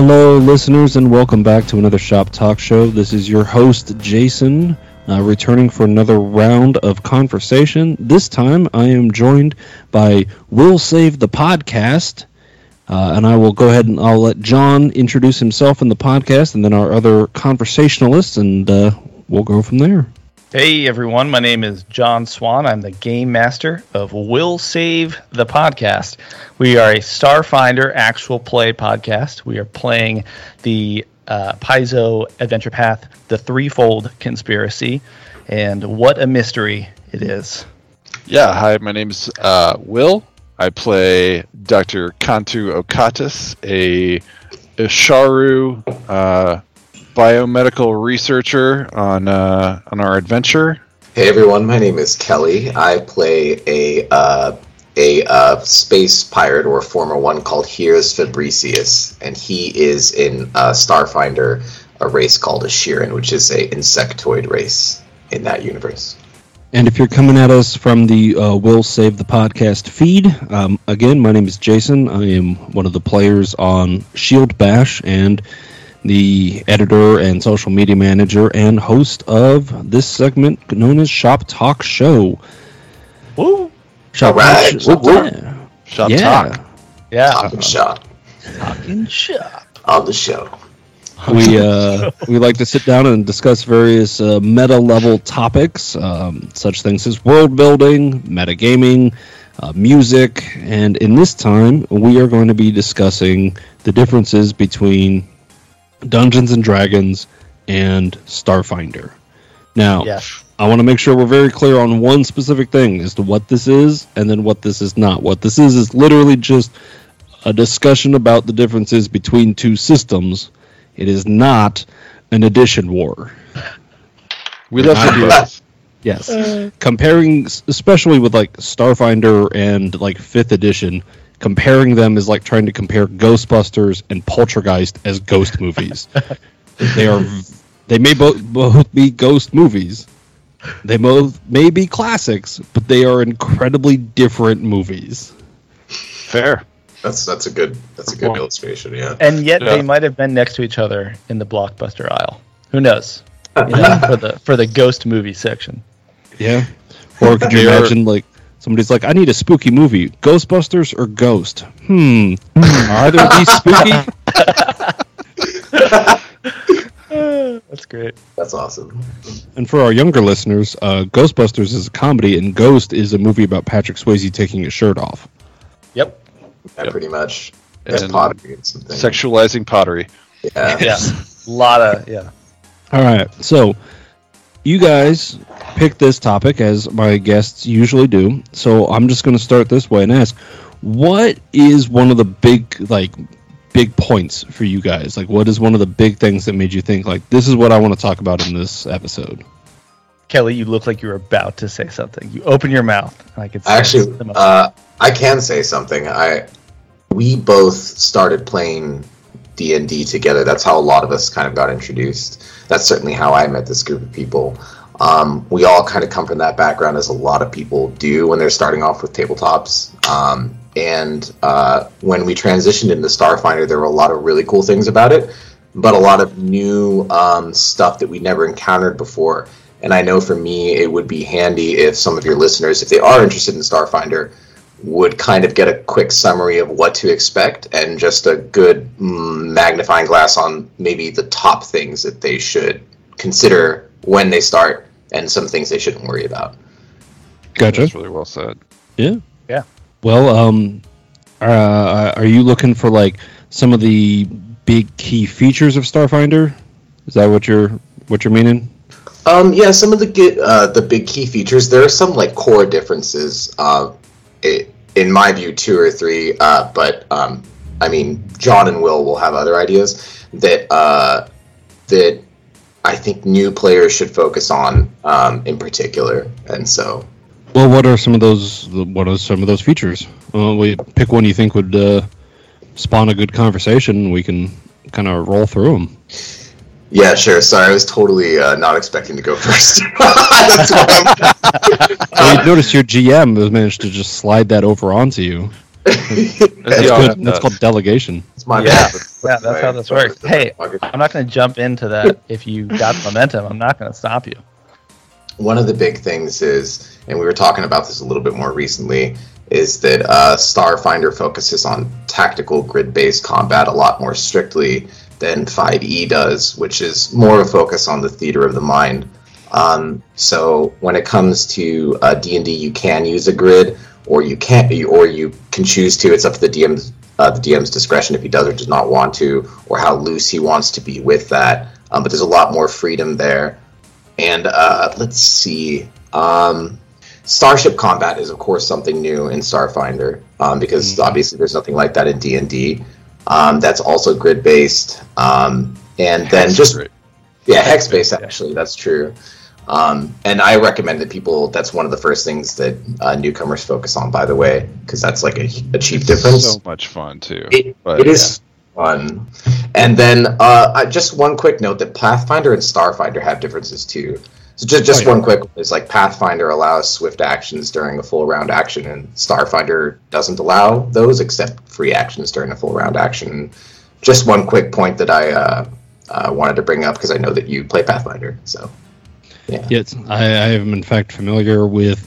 Hello, listeners, and welcome back to another Shop Talk Show. This is your host, Jason, uh, returning for another round of conversation. This time, I am joined by Will Save the Podcast, uh, and I will go ahead and I'll let John introduce himself in the podcast, and then our other conversationalists, and uh, we'll go from there. Hey everyone, my name is John Swan. I'm the game master of Will Save the Podcast. We are a Starfinder actual play podcast. We are playing the uh, Paizo Adventure Path, the Threefold Conspiracy, and what a mystery it is. Yeah, hi, my name is uh, Will. I play Dr. Kantu Okatis, a Isharu uh, biomedical researcher on uh, on our adventure. Hey everyone, my name is Kelly. I play a uh, a uh, space pirate or former one called Here's Fabricius, and he is in uh, Starfinder, a race called a Shirren, which is a insectoid race in that universe. And if you're coming at us from the uh, Will Save the Podcast feed, um, again, my name is Jason. I am one of the players on Shield Bash and the editor and social media manager and host of this segment known as Shop Talk Show. Woo! Shop All right. Talk Show. Whoop, whoop. Yeah. Shop yeah. Talk. Yeah, Talking shop talking shop. on the show. we uh, we like to sit down and discuss various uh, meta level topics, um, such things as world building, metagaming, uh, music, and in this time we are going to be discussing the differences between Dungeons and Dragons and Starfinder. Now, Yes. I want to make sure we're very clear on one specific thing as to what this is and then what this is not. What this is is literally just a discussion about the differences between two systems. It is not an edition war. We love to do this. Yes. Uh. Comparing, especially with like Starfinder and like 5th edition, comparing them is like trying to compare Ghostbusters and Poltergeist as ghost movies. they are, they may both, both be ghost movies. They both may be classics, but they are incredibly different movies. Fair. That's that's a good that's a good Well- illustration. Yeah. And yet Yeah. they might have been next to each other in the blockbuster aisle. Who knows? You know, for the for the ghost movie section. Yeah. Or could you imagine like somebody's like, I need a spooky movie, Ghostbusters or Ghost? Hmm. Either of these spooky? That's great. That's awesome. And for our younger listeners, uh, Ghostbusters is a comedy, and Ghost is a movie about Patrick Swayze taking his shirt off. Yep. Yeah, Yep. pretty much. That's And pottery and something. Sexualizing pottery. yeah. Yeah. A lot of yeah. All right, so you guys pick this topic as my guests usually do. So I'm just going to start this way and ask, what is one of the big like big points for you guys? Like, what is one of the big things that made you think like this is what I want to talk about in this episode? Kelly, you look like you were about to say something. You open your mouth. and I could sense Actually, uh, I can say something. I we both started playing D and D together. That's how a lot of us kind of got introduced. That's certainly how I met this group of people. Um, we all kind of come from that background, as a lot of people do when they're starting off with tabletops. Um, and uh, when we transitioned into Starfinder, there were a lot of really cool things about it, but a lot of new um, stuff that we never encountered before. And I know for me, it would be handy if some of your listeners, if they are interested in Starfinder, would kind of get a quick summary of what to expect and just a good mm, magnifying glass on maybe the top things that they should consider when they start and some things they shouldn't worry about. Gotcha. That's really well said. Yeah. Yeah. Well, um, uh, are you looking for like some of the big key features of Starfinder? Is that what you're what you're meaning? Um, yeah, some of the get uh, the big key features. There are some like core differences. Uh, it, in my view, two or three. Uh, but um, I mean, John and Will will have other ideas that uh, that I think new players should focus on um, in particular. And so, Well, what are some of those? What are some of those features? Uh, we pick one you think would uh, spawn a good conversation. We can kind of roll through them. yeah, sure. Sorry, I was totally uh, not expecting to go first. That's why I'm- So you notice your GM has managed to just slide that over onto you. That's, Yeah, good. That's called delegation. My Yeah. Yeah, that's how this works. Hey, I'm not going to jump into that. If you got momentum, I'm not going to stop you. one of the big things is, and we were talking about this a little bit more recently, is that uh, Starfinder focuses on tactical grid-based combat a lot more strictly than 5e does, which is more of a focus on the theater of the mind. Um, so when it comes to uh, D&D, you can use a grid, or you can't, or you can choose to. It's up to the DM's uh, the DM's discretion if he does or does not want to, or how loose he wants to be with that. Um, but there's a lot more freedom there. And uh, let's see. Um, Starship combat is, of course, something new in Starfinder um, because Mm-hmm. obviously there's nothing like that in D and D. Um, that's also grid based, um, and then just Great. yeah, hex based. Actually, that's true. Um, and I recommend that people. That's one of the first things that uh, newcomers focus on. By the way, because that's like a, a cheap difference. So much fun too. It, But, it is fun. And then uh, uh, just one quick note that Pathfinder and Starfinder have differences too. So just, just Oh, yeah. one quick one is like Pathfinder allows swift actions during a full round action, and Starfinder doesn't allow those except free actions during a full round action. Just one quick point that I uh, uh, wanted to bring up because I know that you play Pathfinder. So Yes, I, I am in fact familiar with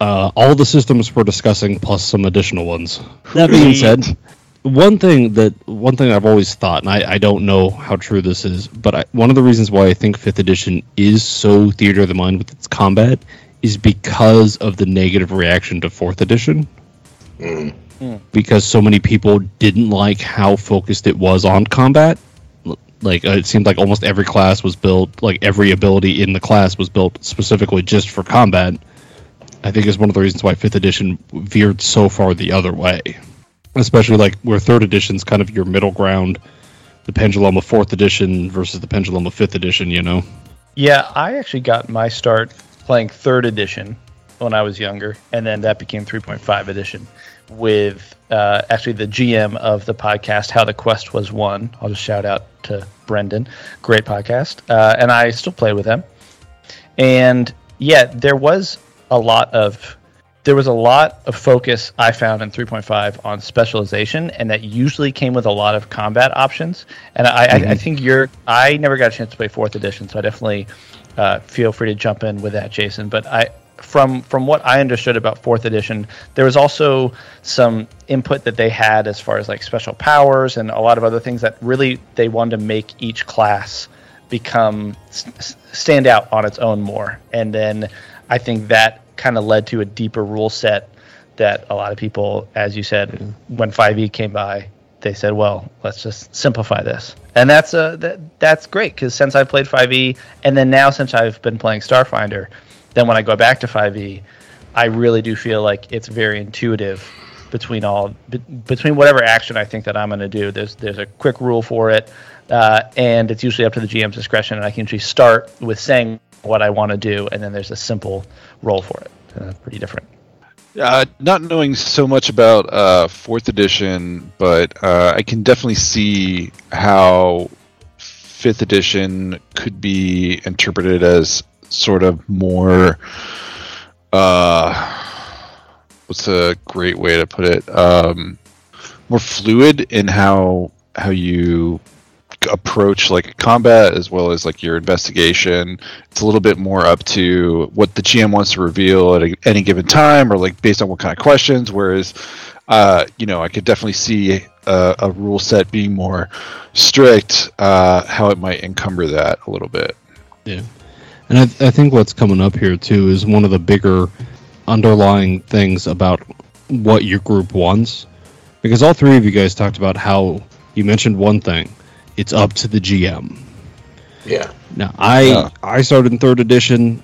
uh, all the systems we're discussing, plus some additional ones. That being said, one thing that one thing I've always thought, and I, I don't know how true this is, but I, one of the reasons why I think Fifth Edition is so theater of the mind with its combat is because of the negative reaction to Fourth Edition. mm, Because so many people didn't like how focused it was on combat. Like uh, it seemed like almost every class was built, like every ability in the class was built specifically just for combat. I think is one of the reasons why Fifth Edition veered so far the other way. Especially like where third edition's kind of your middle ground the pendulum of fourth edition versus the pendulum of fifth edition you know? Yeah, I actually got my start playing third edition when I was younger, and then that became 3.5 edition with uh, actually the GM of the podcast, How the Quest Was Won. I'll just shout out to Brendan. Great podcast. Uh, and I still play with them. And yeah, there was a lot of there was a lot of focus I found in 3.5 on specialization, and that usually came with a lot of combat options. And I, I, I think you're. I never got a chance to play fourth edition, so I definitely uh, feel free to jump in with that, Jason. But I, from from what I understood about fourth edition, there was also some input that they had as far as like special powers and a lot of other things that really they wanted to make each class become stand out on its own more. And then I think that kind of led to a deeper rule set that a lot of people, as you said, when 5e came by, they said, "Well, let's just simplify this." And that's uh, that, that's great because since I've played 5e, and then now since I've been playing Starfinder, then when I go back to 5e, I really do feel like it's very intuitive between all be, between whatever action I think that I'm going to do. There's there's a quick rule for it, uh, and it's usually up to the GM's discretion. And I can usually start with saying what I want to do, and then there's a simple roll for it. That's pretty different. Uh, not knowing so much about uh, fourth edition, but uh, I can definitely see how fifth edition could be interpreted as sort of more. Uh, what's a great way to put it? Um, more fluid in how how you approach like combat as well as like your investigation it's a little bit more up to what the gm wants to reveal at a, any given time or like based on what kind of questions whereas uh you know i could definitely see a, a rule set being more strict uh how it might encumber that a little bit yeah and I, I think what's coming up here too is one of the bigger underlying things about what your group wants because all three of you guys talked about how you mentioned one thing it's up to the gm yeah, Now I Yeah. I started in third edition.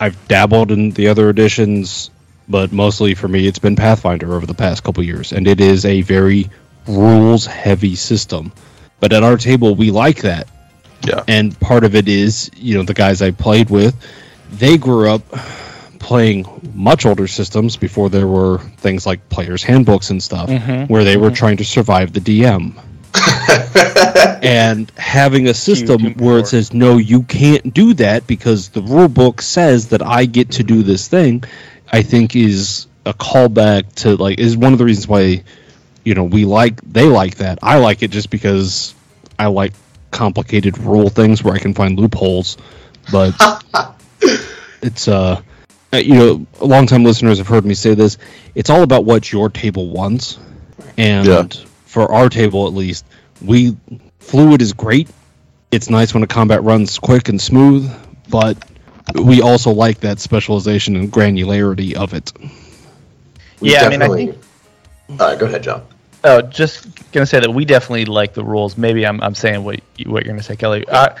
I've dabbled in the other editions, but mostly for me it's been Pathfinder over the past couple years, and it is a very rules heavy system. But at our table we like that. Yeah. And part of it is, you know, the guys I played with, they grew up playing much older systems before there were things like players handbooks and stuff mm-hmm. where they were mm-hmm. trying to survive the DM and having a system Huge where it says no you can't do that because the rule book says that i get to do this thing i think is a callback to like is one of the reasons why you know we like they like that. I like it just because I like complicated rule things where I can find loopholes. But it's uh, uh, you know, longtime listeners have heard me say this. It's all about what your table wants, and Yeah. for our table at least, we fluid is great. It's nice when a combat runs quick and smooth, but we also like that specialization and granularity of it. We Yeah, I mean, I definitely- Uh, go ahead, John. Oh, just gonna say that we definitely like the rules. Maybe I'm, I'm saying what you, what you're gonna say, Kelly. Uh,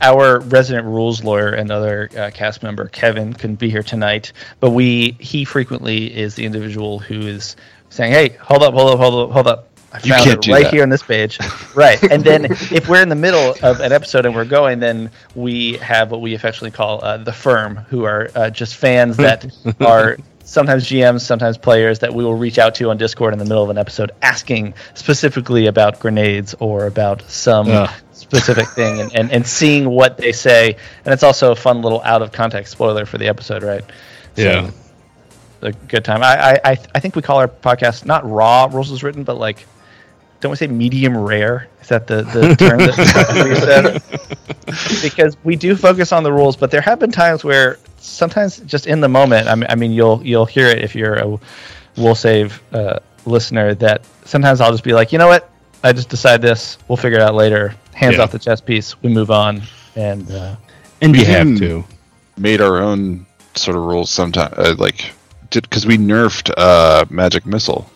our resident rules lawyer and other uh, cast member Kevin couldn't be here tonight, but we he frequently is the individual who is saying, "Hey, hold up, hold up, hold up, hold up." I You found can't it do right that." here on this page, right? And then if we're in the middle of an episode and we're going, then we have what we affectionately call uh, the firm, who are uh, just fans that are sometimes GMs, sometimes players that we will reach out to on Discord in the middle of an episode, asking specifically about grenades or about some Ugh. specific thing, and, and, and seeing what they say. And it's also a fun little out of context spoiler for the episode, right? So, Yeah. a good time. I, I I I think we call our podcast not raw rules as written, but like don't we say medium rare? Is that the, the term that we said? Because we do focus on the rules, but there have been times where sometimes just in the moment, I mean, I mean you'll you'll hear it if you're a Will Save uh, listener that sometimes I'll just be like, you know what, I just decide this. We'll figure it out later. Hands Yeah. off the chess piece. We move on, and uh, And you We have to. Made our own sort of rules sometimes, uh, like did because we nerfed uh, magic missile.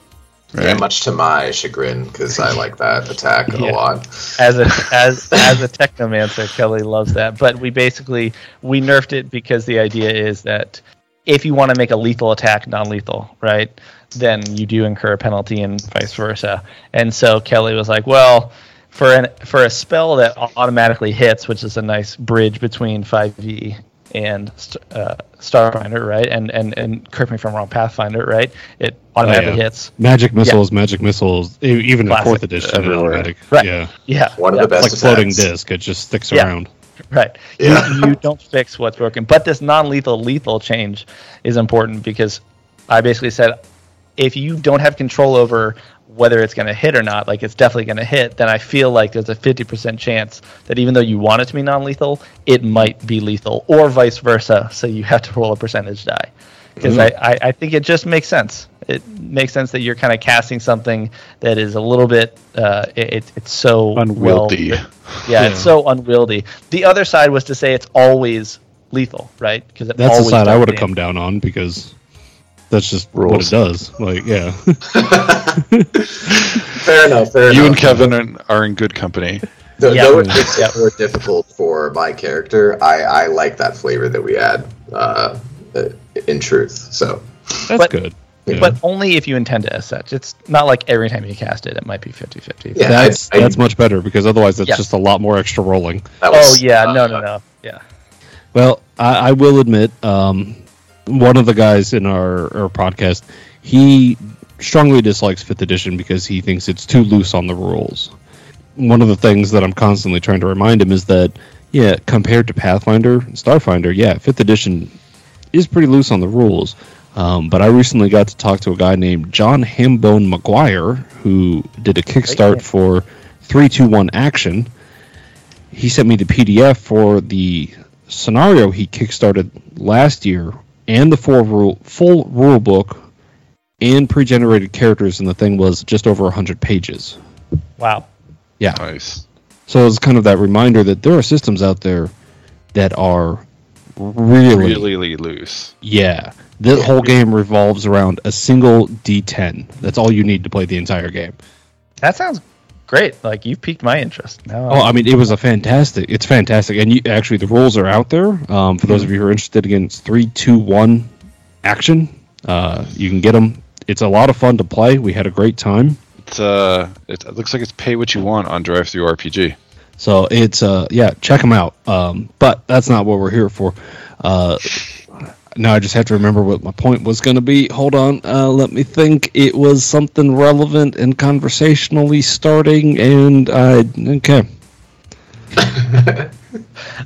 Right? Yeah, much to my chagrin, because I like that attack Yeah. a lot. as a as as a technomancer, Kelly loves that. But we basically we nerfed it because the idea is that if you want to make a lethal attack non-lethal, right, then you do incur a penalty and vice versa. And so Kelly was like, well. For an for a spell that automatically hits, which is a nice bridge between 5e and uh, Starfinder, right? And and and correct me if I'm wrong, Pathfinder, right? It automatically Oh, yeah. hits. Magic missiles, magic missiles, even in Classic. fourth edition, it's automatic. Right. Yeah, Yeah, One of yeah. the best like floating disc. It just sticks Yeah. around. Right. Yeah. You, you don't fix what's broken. But this non lethal lethal change is important because I basically said if you don't have control over whether it's going to hit or not, like it's definitely going to hit, then I feel like there's a 50% chance that even though you want it to be non lethal, it might be lethal or vice versa. So you have to roll a percentage die. Because I, I, I think it just makes sense. It makes sense that you're kind of casting something that is a little bit, uh, it, it- it's so well- Unwieldy. yeah, Yeah. it's so unwieldy. The other side was to say it's always lethal, right? Because That's the side I would have come down on because that's just what it does. Like, yeah, Fair enough. Fair You enough. and Kevin are, are in good company. Though, Yeah. though it makes Yeah. it more difficult for my character, I, I like that flavor that we add. Uh, uh, in truth, so that's But- good. Yeah. But only if you intend it as such. It's not like every time you cast it, it might be 50 50. Yeah. that's I- I- that's much better because otherwise it's Yeah. just a lot more extra rolling. that Oh, yeah. uh, No, no, no. Yeah. Well, I, I will admit, um, one of the guys in our, our podcast, he strongly dislikes fifth edition because he thinks it's too loose on the rules. One of the things that I'm constantly trying to remind him is that, yeah, compared to Pathfinder, and Starfinder, yeah, fifth edition is pretty loose on the rules. Um, but I recently got to talk to a guy named John Hambone McGuire who did a. Kickstart for 321 Action. He sent me the PDF for the scenario he kickstarted last year and the full rule, full rule book and pre-generated characters and the thing was just over 100 pages. Wow. Yeah. Nice. So it's kind of that reminder that there are systems out there that are really, Really loose. yeah. The whole game revolves around a single D10. That's all you need to play the entire game. That sounds great. Like, you've piqued my interest. Now, Oh, I mean, it was a fantastic. It's fantastic, and you, actually, the rules are out there. Um, for those of you who are interested, again, it's three, two, one, action. Uh, you can get them. It's a lot of fun to play. We had a great time. It's uh, it, it looks like it's pay what you want on DriveThruRPG. So it's uh, yeah, check them out. Um, but that's not what we're here for. Uh, now I just have to remember what my point was going to be. Hold on, uh, let me think. It was something relevant and conversationally starting, and I okay.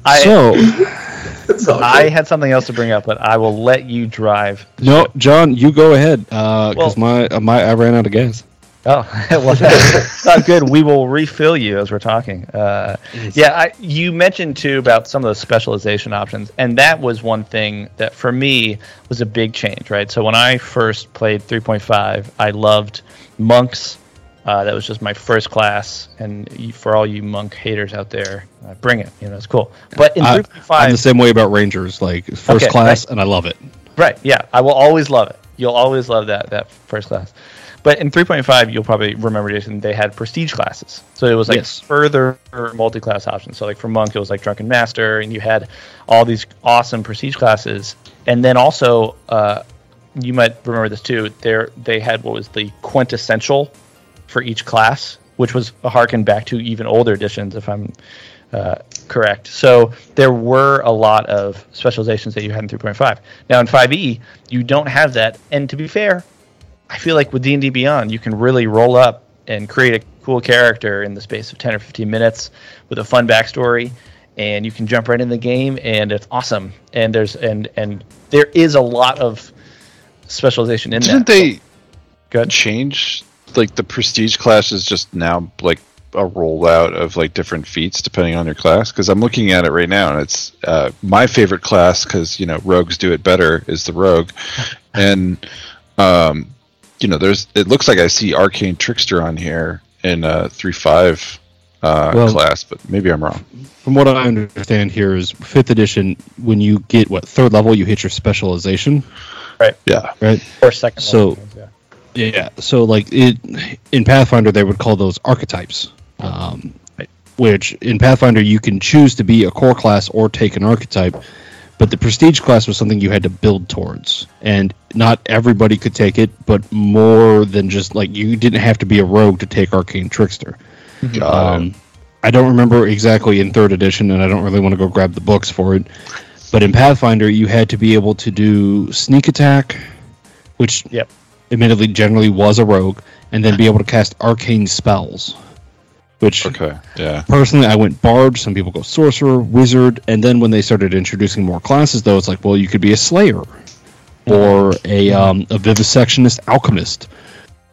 I, so I had something else to bring up, but I will let you drive. no, John, you go ahead because Well- my uh, my I ran out of gas. Oh, well, that's not good. We will refill you as we're talking. Uh, yeah, I, you mentioned too about some of those specialization options, and that was one thing that for me was a big change, right? So when I first played 3.5, I loved monks. Uh, that was just my first class, and you- for all you monk haters out there, uh, bring it. You know, it's cool. But in 3.5, I'm the same way about Rangers. Like first Okay, class, and I love it. Right. Yeah, I will always love it. You'll always love that that first class. But in 3.5, you'll probably remember, Jason, they had prestige classes. So it was like Yes. further multi-class options. So like for monk, it was like drunken master, and you had all these awesome prestige classes. And then also, uh, you might remember this too. There they had what was the quintessential for each class, which was a harken back to even older editions, if I'm uh, correct. So there were a lot of specializations that you had in 3.5. Now in 5e, you don't have that. And to be fair, I feel like with D&D Beyond, you can really roll up and create a cool character in the space of 10 or 15 minutes with a fun backstory and you can jump right in the game and it's awesome. And there's and and there is a lot of specialization in Didn't that. they Good. change like the prestige class is just now like a rollout of like different feats depending on your class? Because I'm looking at it right now and it's uh, my favorite class because you know rogues do it better is the rogue, and um, you know there's it looks like I see arcane trickster on here in uh, three five uh, Well- class, but maybe I'm wrong. From what I understand here is fifth edition. When you get what third level, you hit your specialization, Right. Yeah, right? or second So- level ones, yeah. Yeah. So like it in Pathfinder, they would call those archetypes. Um, which in Pathfinder you can choose to be a core class or take an archetype, but the prestige class was something you had to build towards, and not everybody could take it. But more than just like you didn't have to be a rogue to take arcane trickster. Um, I don't remember exactly in third edition, and I don't really want to go grab the books for it. But in Pathfinder, you had to be able to do sneak attack, which Yep. admittedly generally was a rogue, and then be able to cast arcane spells. Which okay, yeah. personally, I went bard. Some people go sorcerer, wizard, and then when they started introducing more classes, though, it's like, well, you could be a slayer or a um, a vivisectionist alchemist,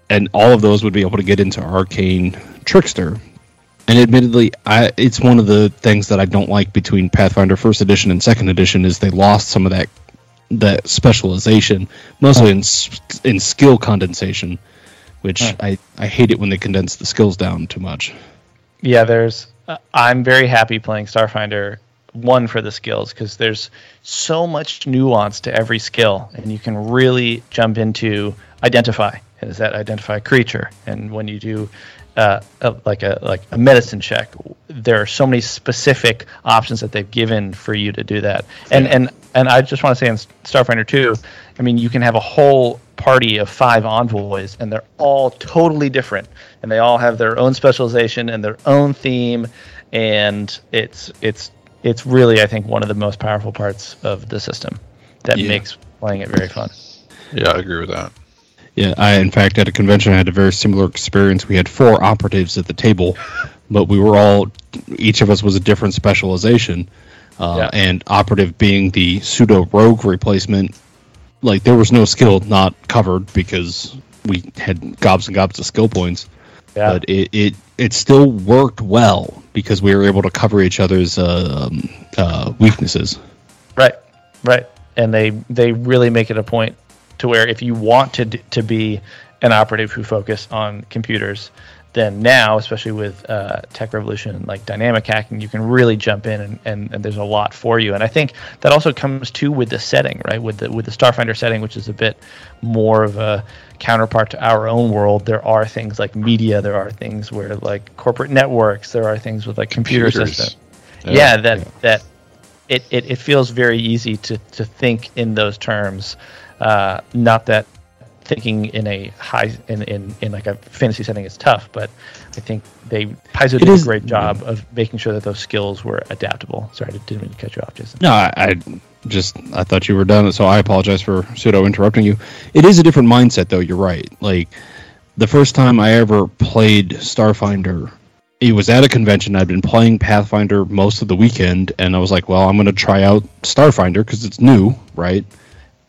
and all of those would be able to get into arcane trickster. And admittedly, I, it's one of the things that I don't like between Pathfinder First Edition and Second Edition is they lost some of that that specialization, mostly in in skill condensation, which Huh. I, I hate it when they condense the skills down too much. Yeah, there's. Uh, I'm very happy playing Starfinder. One for the skills because there's so much nuance to every skill, and you can really jump into identify. Is that identify creature? And when you do uh, a, like a like a medicine check, there are so many specific options that they've given for you to do that. And and and I just want to say in Starfinder 2, I mean you can have a whole party of five envoys and they're all totally different and they all have their own specialization and their own theme and it's it's it's really I think one of the most powerful parts of the system that Yeah. makes playing it very fun. Yeah, I agree with that. Yeah, I in fact at a convention I had a very similar experience. We had four operatives at the table, but we were all each of us was a different specialization. Uh, Yeah. And operative being the pseudo rogue replacement, like there was no skill not covered because we had gobs and gobs of skill points. Yeah. But it, it it still worked well because we were able to cover each other's uh, um, uh, weaknesses. Right, right, and they they really make it a point to where if you want to to be an operative who focus on computers, then now, especially with uh, tech revolution like dynamic hacking, you can really jump in and, and, and there's a lot for you. And I think that also comes too with the setting, right? With the with the Starfinder setting, which is a bit more of a counterpart to our own world. There are things like media. There are things where like corporate networks. There are things with like computer Computers. systems Yeah. yeah, that that it, it, it feels very easy to, to think in those terms uh, not that thinking in a high in, in, in like a fantasy setting is tough but i think they paizo did is- a great job of making sure that those skills were adaptable sorry i didn't mean to cut you off jason No, I, I just I thought you were done, so I apologize for pseudo interrupting you. It is a different mindset, though. You're right. Like the first time I ever played Starfinder, it was at a convention. I'd been playing Pathfinder most of the weekend, and I was like, "Well, I'm going to try out Starfinder because it's new, right?"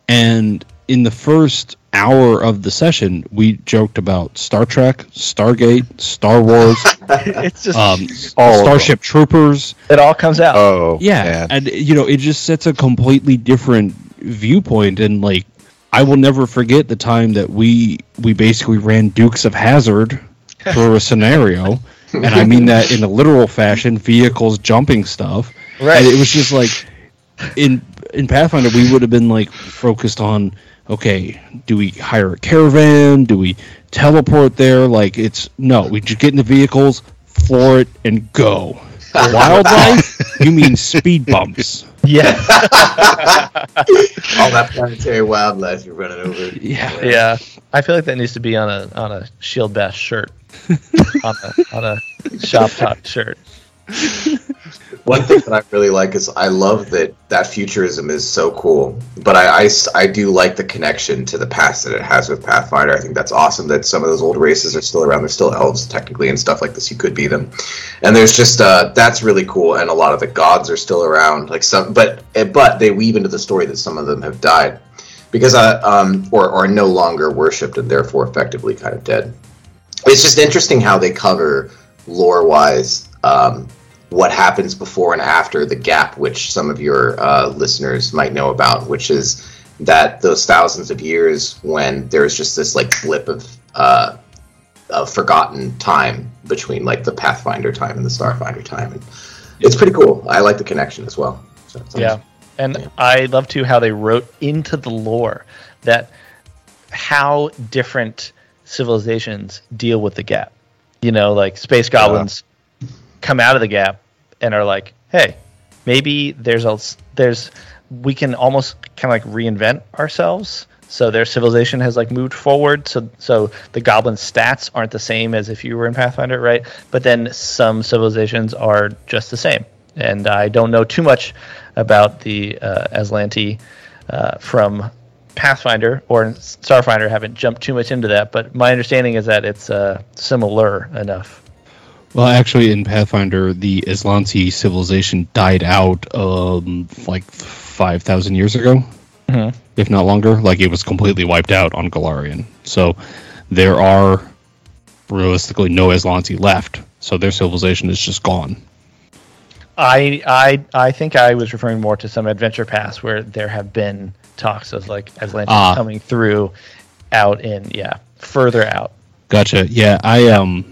And in the first hour of the session, we joked about Star Trek, Stargate, Star Wars, it's just um, All Starship Troopers. it all comes out. Oh, Yeah, man. and you know, it just sets a completely different viewpoint, and like, I will never forget the time that we we basically ran Dukes of Hazzard through a scenario, and I mean that in a literal fashion, vehicles jumping stuff. Right. And it was just like in in Pathfinder, we would have been like focused on okay, do we hire a caravan? Do we teleport there? Like it's no, we just get in the vehicles, floor it, and go. Wildlife? you mean speed bumps? yeah, All that planetary wildlife you're running over. Yeah. yeah. I feel like that needs to be on a on a Shield Bash shirt, on a on a shop talk shirt. One thing that I really like is I love that that futurism is so cool, but I I do like the connection to the past that it has with Pathfinder. I think that's awesome that some of those old races are still around. They're still elves technically and stuff like this. You could be them, and there's just uh, that's really cool. And a lot of the gods are still around, like some, but eh, but they weave into the story that some of them have died because I um or are no longer worshipped and therefore effectively kind of dead. It's just interesting how they cover lore wise um, what happens before and after the gap, which some of your uh, listeners might know about, which is that those thousands of years when there's just this like blip of uh, of forgotten time between like the Pathfinder time and the Starfinder time, and it's pretty cool. I like the connection as well. So Yeah, and I love too how they wrote into the lore that how different civilizations deal with the gap. You know, like space goblins come out of the gap and are like, "Hey, maybe there's a there's we can almost kind of like reinvent ourselves." So their civilization has like moved forward. So so the goblin stats aren't the same as if you were in Pathfinder, right? But then some civilizations are just the same. And I don't know too much about the uh, Azlanti uh, from Pathfinder or Starfinder. Haven't jumped too much into that, but my understanding is that it's uh, similar enough. Well, actually, in Pathfinder, the Azlanti civilization died out um, like 5,000 years ago, Mhm. if not longer. Like, it was completely wiped out on Golarion. So, there are realistically no Azlanti left. So, their civilization is just gone. I I I think I was referring more to some adventure pass where there have been talks of like Azlantis Ah. coming through out in yeah further out. Gotcha. Yeah, I, um,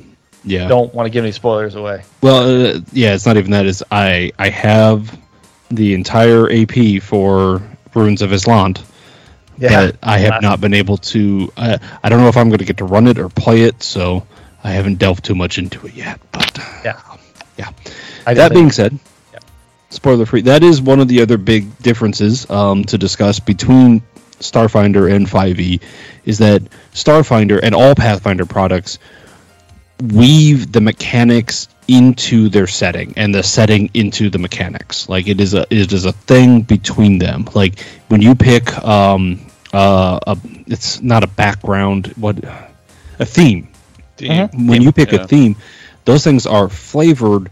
yeah. Don't want to give any spoilers away. Well, uh, yeah, it's not even that. Is I I have the entire AP for Ruins of Azlant, Yeah, but I have not been able to. I I don't know if I'm going to get to run it or play it, so I haven't delved too much into it yet. But Yeah. yeah. I that being said, Yeah. spoiler free. That is one of the other big differences um, to discuss between Starfinder and 5e, is that Starfinder and all Pathfinder products weave the mechanics into their setting and the setting into the mechanics. Like it is a it is a thing between them. Like when you pick um uh a, it's not a background what a theme Mm-hmm. when you pick Yeah. a theme, those things are flavored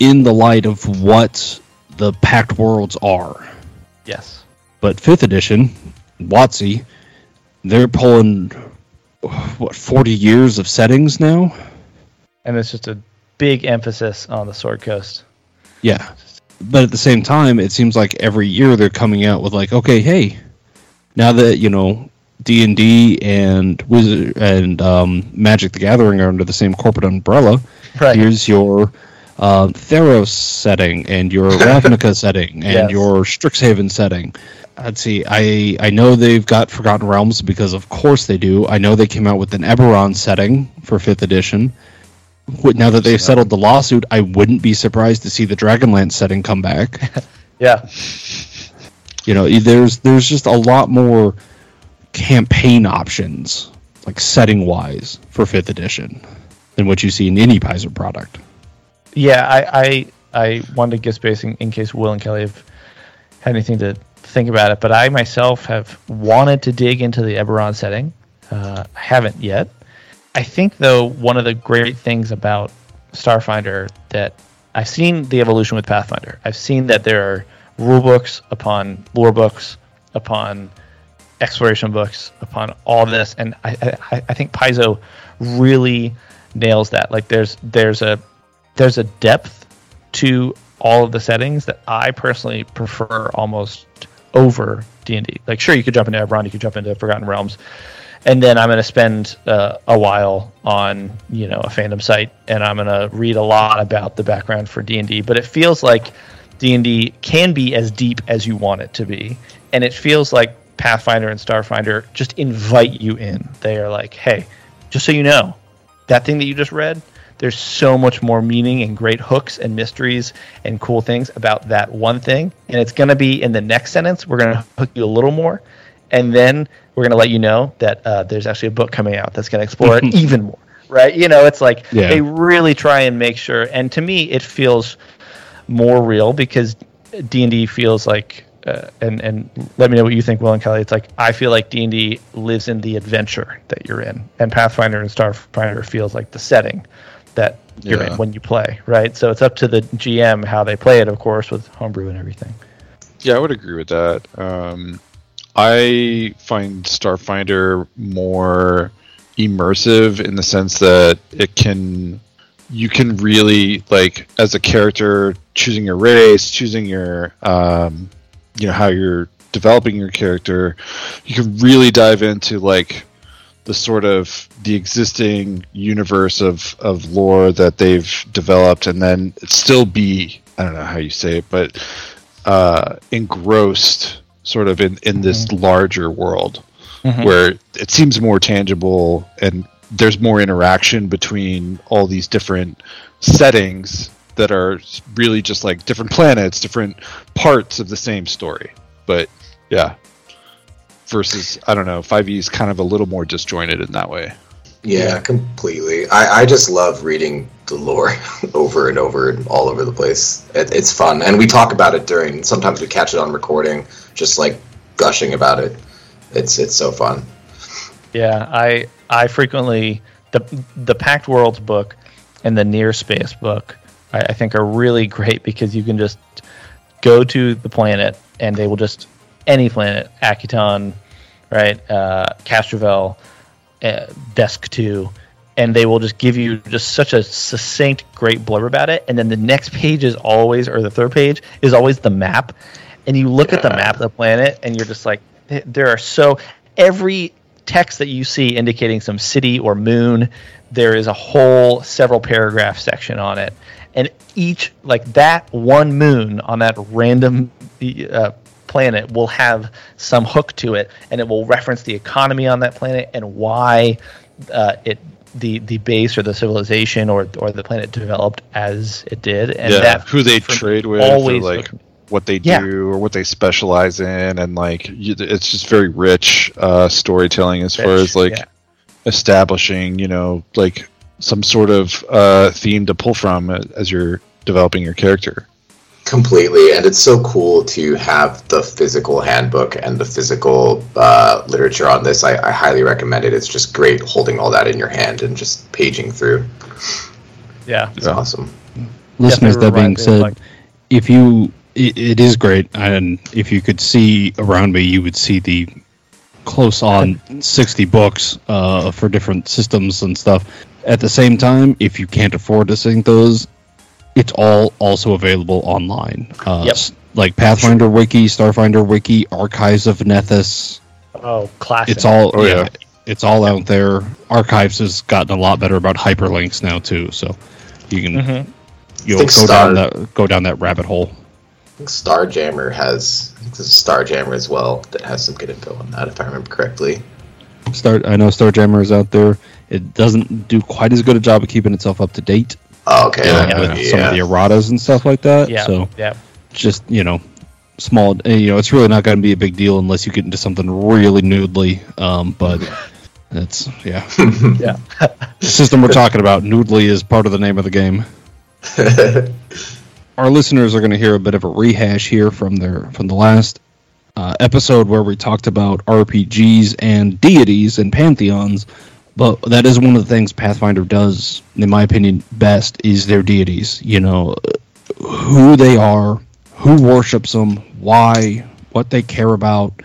in the light of what the Pact Worlds are. yes. But fifth edition, WotC, they're pulling what forty years of settings now. And it's just a big emphasis on the Sword Coast. Yeah, but at the same time, it seems like every year they're coming out with like, okay, hey, now that you know D and D and Wizard and um, Magic the Gathering are under the same corporate umbrella, Right. here's your uh, Theros setting and your Ravnica setting and Yes. your Strixhaven setting. Let's see. I I know they've got Forgotten Realms because of course they do. I know they came out with an Eberron setting for fifth edition. Now that they've settled the lawsuit, I wouldn't be surprised to see the Dragonlance setting come back. Yeah. you know, there's there's just a lot more campaign options, like setting wise, for fifth edition than what you see in any Paizo product. Yeah, I, I I wanted to give space in, in case Will and Kelly have had anything to think about it, but I myself have wanted to dig into the Eberron setting. Uh, I haven't yet. I think though one of the great things about Starfinder that I've seen the evolution with Pathfinder. I've seen that there are rule books upon lore books upon exploration books upon all this, and I, I, I think Paizo really nails that. Like there's there's a there's a depth to all of the settings that I personally prefer almost over D and D. Like sure, you could jump into Eberron, you could jump into Forgotten Realms, and then I'm going to spend uh, a while on you know a fandom site, and I'm going to read a lot about the background for D and D. But it feels like D and D can be as deep as you want it to be, and it feels like Pathfinder and Starfinder just invite you in. They are like, hey, just so you know, that thing that you just read, there's so much more meaning and great hooks and mysteries and cool things about that one thing. And it's going to be in the next sentence. We're going to hook you a little more. And then we're going to let you know that uh, there's actually a book coming out that's going to explore it even more. Right? You know, it's like Yeah. they really try and make sure. And to me, it feels more real because D and D feels like, uh, and and let me know what you think, Will and Kelly. It's like I feel like D and D lives in the adventure that you're in, and Pathfinder and Starfinder feels like the setting that you're Yeah. in when you play, right? So it's up to the GM how they play it, of course, with homebrew and everything. Yeah, I would agree with that. Um, I find Starfinder more immersive in the sense that it can you can really like as a character choosing your race, choosing your um, you know how you're developing your character, you can really dive into like the sort of the existing universe of of lore that they've developed and then still be I don't know how you say it, but uh, engrossed sort of in, in this larger world Mhm. where it seems more tangible and there's more interaction between all these different settings that are really just like different planets, different parts of the same story. But yeah, versus I don't know, 5e is kind of a little more disjointed in that way. Yeah, completely. I, I just love reading the lore over and over and all over the place. It, it's fun, and we talk about it during. Sometimes we catch it on recording, just like gushing about it. It's it's so fun. Yeah, I I frequently the the Pact Worlds book and the Near Space book I, I think are really great because you can just go to the planet and they will just any planet, Akiton, right, uh, Castrovel, uh, Desk Two, and they will just give you just such a succinct, great blurb about it. And then the next page is always, or the third page is always the map, and you look at the map of the planet, and you're just like, there are so every text that you see indicating some city or moon, there is a whole several paragraph section on it, and each like that one moon on that random uh, planet will have some hook to it, and it will reference the economy on that planet and why uh, it the the base or the civilization or or the planet developed as it did, and yeah, that who they trade with, always like hooked me. What they Yeah. do, or what they specialize in, and like it's just very rich uh, storytelling as far as like yeah. establishing, you know, like some sort of uh, theme to pull from as you're developing your character. Completely, and it's so cool to have the physical handbook and the physical uh, literature on this. I, I highly recommend it. It's just great holding all that in your hand and just paging through. yeah. It's Yeah. awesome. Listeners, Definitely that being reminds me of, said, like- if you, it, it is great, and if you could see around me, you would see the close on 60 books uh, for different systems and stuff. At the same time, if you can't afford to sync those, it's all also available online. Uh, Yep. Like Pathfinder Wiki, Starfinder Wiki, Archives of Nethys. Oh, classic. It's all Oh, yeah, yeah. it's all out there. Archives has gotten a lot better about hyperlinks now too, so you can Mhm. you'll go Star- down that go down that rabbit hole. I think Starjammer has I think there's a Starjammer as well that has some good info on that, if I remember correctly. Start I know Starjammer is out there. It doesn't do quite as good a job of keeping itself up to date Oh, okay. Yeah, that with might be- some of the erratas and stuff like that. Yeah. So yeah. just you know, small. uh, You know, it's really not going to be a big deal unless you get into something really noodly. Um, but that's yeah. Yeah. the system we're talking about, noodly, is part of the name of the game. Our listeners are going to hear a bit of a rehash here from their from the last uh, episode where we talked about RPGs and deities and pantheons. But that is one of the things Pathfinder does, in my opinion, best is their deities. You know, who they are, who worships them, why, what they care about.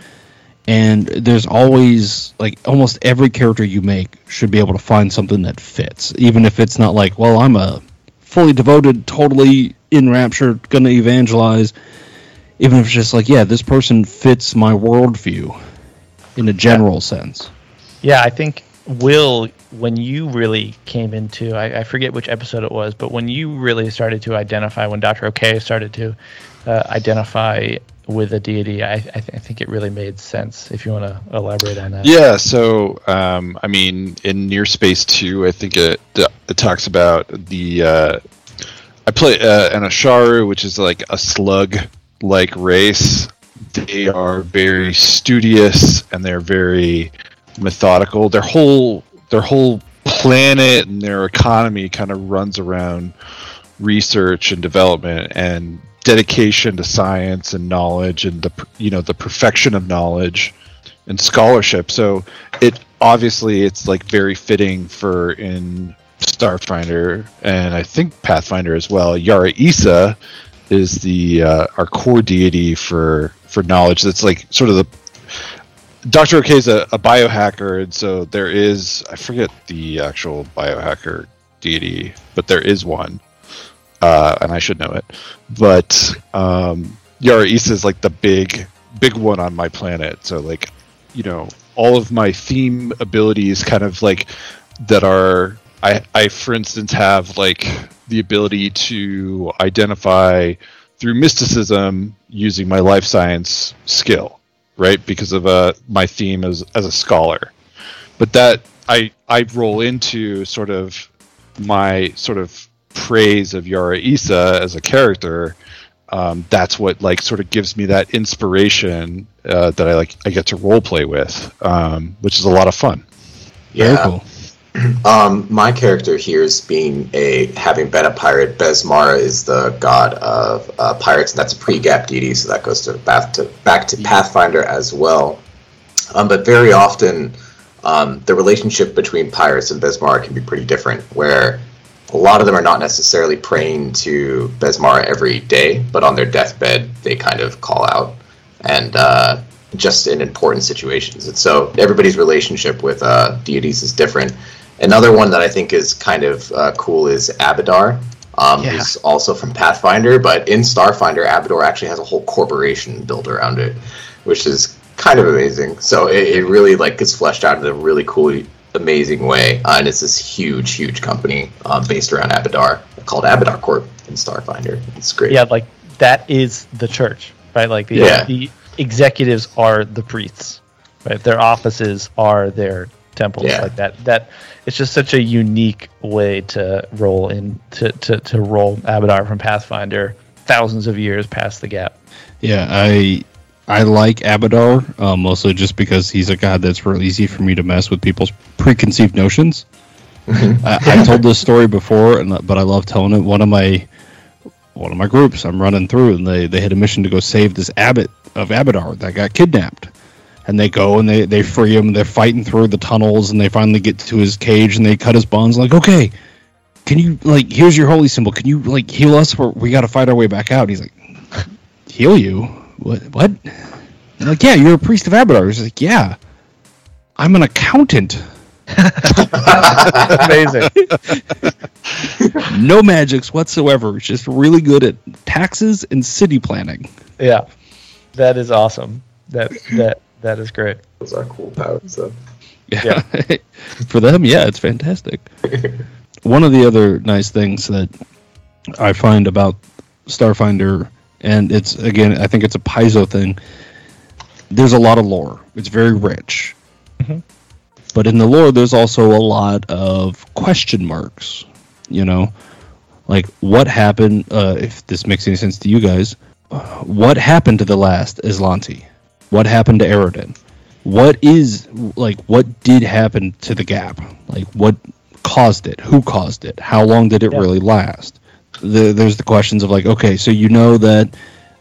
and there's always like almost every character you make should be able to find something that fits, even if it's not like, well, I'm a fully devoted, totally enraptured, gonna evangelize. Even if it's just like, yeah, this person fits my worldview in a general sense. Yeah, I think Will, when you really came into, I, I, forget which episode it was, but when you really started to identify, when Dr. OK started to uh, identify with a deity, I, I, th- I, think it really made sense. If you want to elaborate on that. Yeah. So, um, I mean, in Near Space Two, I think it it talks about the. Uh, I play uh, an Asharu, which is like a slug-like race. They are very studious and they're very methodical. Their whole their whole planet and their economy kind of runs around research and development and dedication to science and knowledge and the you know the perfection of knowledge and scholarship. So it obviously it's like very fitting for in Starfinder and I think Pathfinder as well. Yaraesa is the uh, our core deity for for knowledge. That's like sort of the Doctor OK is a, a biohacker, and so there is I forget the actual biohacker deity, but there is one uh, and I should know it. But um, Yaraesa is like the big, big one on my planet. So like, you know, all of my theme abilities, kind of like that are I, I for instance have like the ability to identify through mysticism using my life science skill, right? Because of uh, my theme as as a scholar. But that I I roll into sort of my sort of praise of Yaraesa as a character, um, that's what like sort of gives me that inspiration uh, that I like I get to role play with, um, which is a lot of fun. Yeah. Cool. Um, my character here is being a having been a pirate. Besmara is the god of uh, pirates, and that's a pre-gap deity, so that goes to back to back to Pathfinder as well. Um, but very often, um, the relationship between pirates and Besmara can be pretty different. Where a lot of them are not necessarily praying to Besmara every day, but on their deathbed they kind of call out, and uh, just in important situations. And so everybody's relationship with uh, deities is different. Another one that I think is kind of uh, cool is Abadar, um, yeah. who's also from Pathfinder, but in Starfinder, Abadar actually has a whole corporation built around it, which is kind of amazing. So it, it really like gets fleshed out in a really cool amazing way. Uh, and it's this huge, huge company um, based around Abadar called Abadar Corp in Starfinder. It's great. Yeah, like that is the church, right? Like the, yeah. the executives are the priests, right? Their offices are their temples, yeah. like that. That it's just such a unique way to roll in to, to, to roll Abadar from Pathfinder thousands of years past the gap. Yeah, I I like Abadar uh, mostly just because he's a god that's real easy for me to mess with people's preconceived notions. Mm-hmm. I, I, told this story before, and but I love telling it. One of my one of my groups I'm running through, and they they had a mission to go save this abbot of Abadar that got kidnapped. And they go and they, they free him. They're fighting through the tunnels, and they finally get to his cage, and they cut his bonds. Like, okay, can you like here's your holy symbol? Can you like heal us? Or we got to fight our way back out. He's like, heal you? What? What? like, yeah, you're a priest of Abadar. He's like, yeah, I'm an accountant. Amazing. no magics whatsoever. Just really good at taxes and city planning. Yeah, that is awesome. That that that is great. Those are cool powers. So. Yeah, yeah. for them, yeah, it's fantastic. One of the other nice things that I find about Starfinder and it's again, I think it's a Paizo thing. There's a lot of lore. It's very rich, mm-hmm. but in the lore, there's also a lot of question marks. You know, like what happened? Uh, if this makes any sense to you guys, what happened to the last Azlanti? What happened to Aroden? What is like? What did happen to the gap? Like what caused it? Who caused it? How long did it yeah. really last? The, there's the questions of like, okay, so you know that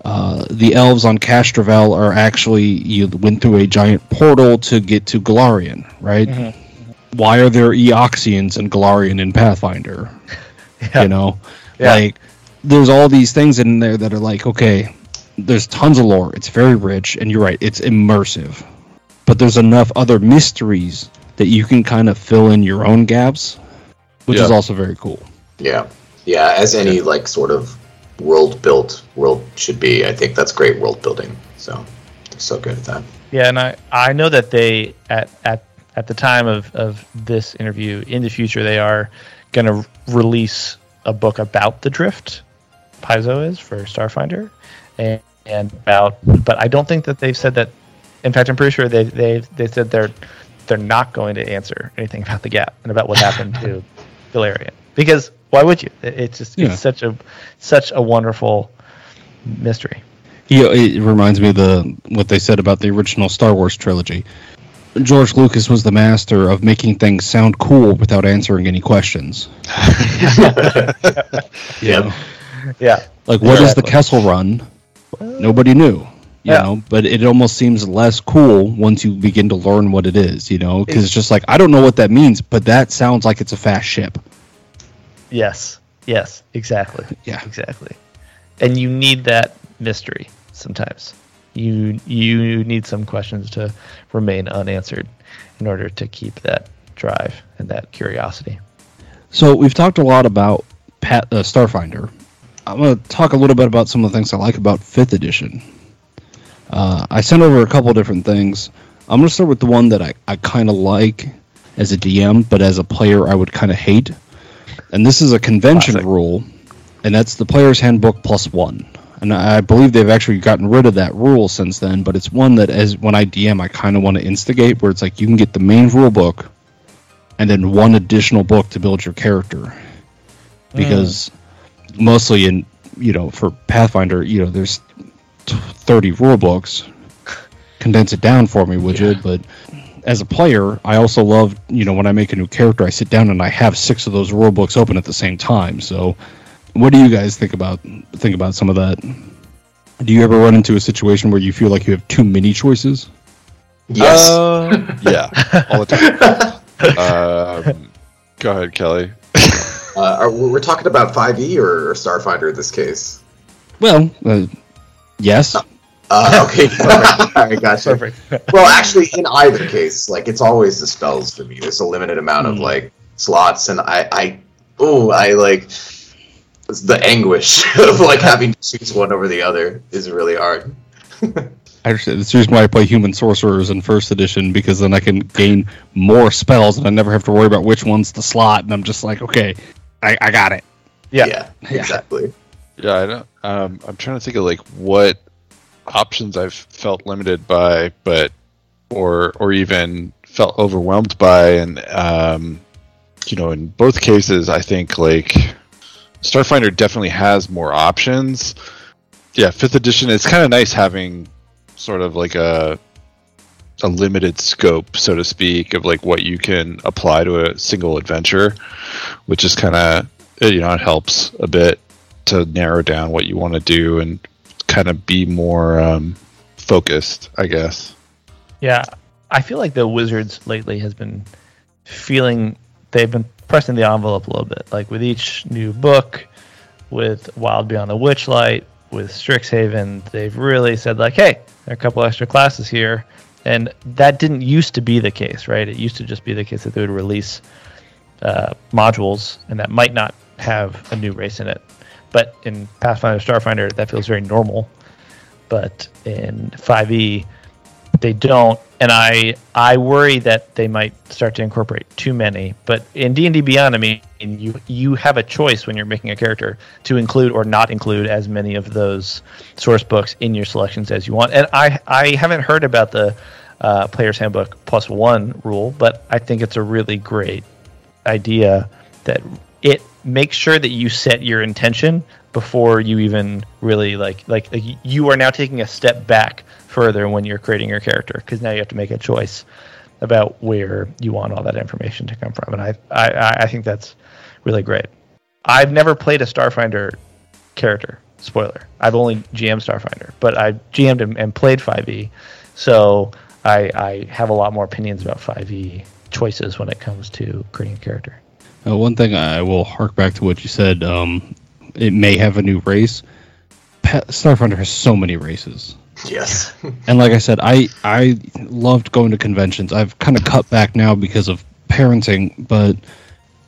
uh, the elves on Castrovel are actually you went through a giant portal to get to Golarion, right? Mm-hmm. Why are there Eoxians and Golarion in Pathfinder? yeah. You know, yeah. like there's all these things in there that are like, okay, there's tons of lore. It's very rich, and you're right, it's immersive. but there's enough other mysteries that you can kind of fill in your own gaps, which is also very cool. Yeah, yeah. As any like sort of world built world should be. I think that's great world building. So so good at that. Yeah, and I, I know that they at at at the time of, of this interview in the future they are going to release a book about the drift Paizo is for Starfinder and, and about but I don't think that they've said that in fact I'm pretty sure they they they said they're they're not going to answer anything about the gap and about what happened to Golarion because why would you it's just Yeah. it's such a such a wonderful mystery Yeah, it reminds me of the what they said about the original Star Wars trilogy. George Lucas was the master of making things sound cool without answering any questions. Yep. yeah Like, what is the Kessel Run? Nobody knew, you Yeah. know. But it almost seems less cool once you begin to learn what it is, you know. Because it's just like I don't know what that means, but that sounds like it's a fast ship. Yes. Yes. Exactly. Yeah. Exactly. And you need that mystery sometimes. You you need some questions to remain unanswered in order to keep that drive and that curiosity. So we've talked a lot about Pat, uh, Starfinder. I'm going to talk a little bit about some of the things I like about Fifth Edition. Uh, I sent over a couple different things. I'm going to start with the one that I, I kind of like as a DM, but as a player I would kind of hate. And this is a convention Classic. rule, and that's the Player's Handbook plus one. And I believe they've actually gotten rid of that rule since then, but it's one that as when I DM I kind of want to instigate, where it's like you can get the main rule book, and then one additional book to build your character because mostly in you know for pathfinder you know there's t- 30 rule books condense it down for me would you but as a player i also love you know when i make a new character i sit down and i have six of those rule books open at the same time so what do you guys think about think about some of that do you ever run into a situation where you feel like you have too many choices Yes. Uh, yeah, all the time. um, go ahead, Kelly. Uh, are, we're talking about 5e or, or Starfinder in this case. well uh, yes Uh, okay, perfect. All right, gotcha. Perfect. Well, actually, in either case, like it's always the spells for me. There's a limited amount of Hmm. like slots, and I, I, oh, I like the anguish of like having to choose one over the other is really hard. Actually, that's the reason why I play human sorcerers in first edition because then I can gain more spells and I never have to worry about which one's the slot. And I'm just like, okay, I, I got it. Yeah. exactly. Yeah, I don't, um, I'm trying to think of like what options I've felt limited by, but or or even felt overwhelmed by, and um, you know, in both cases, I think like Starfinder definitely has more options. Yeah, fifth edition. It's kind of nice having sort of like a a limited scope, so to speak, of like what you can apply to a single adventure, which is kind of you know it helps a bit to narrow down what you want to do and kind of be more um, focused, I guess. Yeah, I feel like the Wizards lately has been feeling they've been pressing the envelope a little bit. Like with each new book, with Wild Beyond the Witchlight, with Strixhaven, they've really said like, "Hey, there are a couple extra classes here," and that didn't used to be the case, right? It used to just be the case that they would release uh, modules, and that might not have a new race in it. But in Pathfinder Starfinder, that feels very normal. But in 5e, they don't. And i i worry that they might start to incorporate too many. But in d&d beyond i mean you you have a choice when you're making a character to include or not include as many of those source books in your selections as you want. And i i haven't heard about the uh, player's handbook plus one rule but i think it's a really great idea that it makes sure that you set your intention before you even really like like, you are now taking a step back further when you're creating your character because now you have to make a choice about where you want all that information to come from and I, I i think that's really great. I've never played a starfinder character spoiler. I've only gm starfinder but i gm'd and, and played 5e so I, I have a lot more opinions about 5e choices when it comes to creating a character Uh, one thing I will hark back to what you said. Um, it may have a new race. Pa- Starfinder has so many races. Yes. And like I said, I I loved going to conventions. I've kind of cut back now because of parenting, but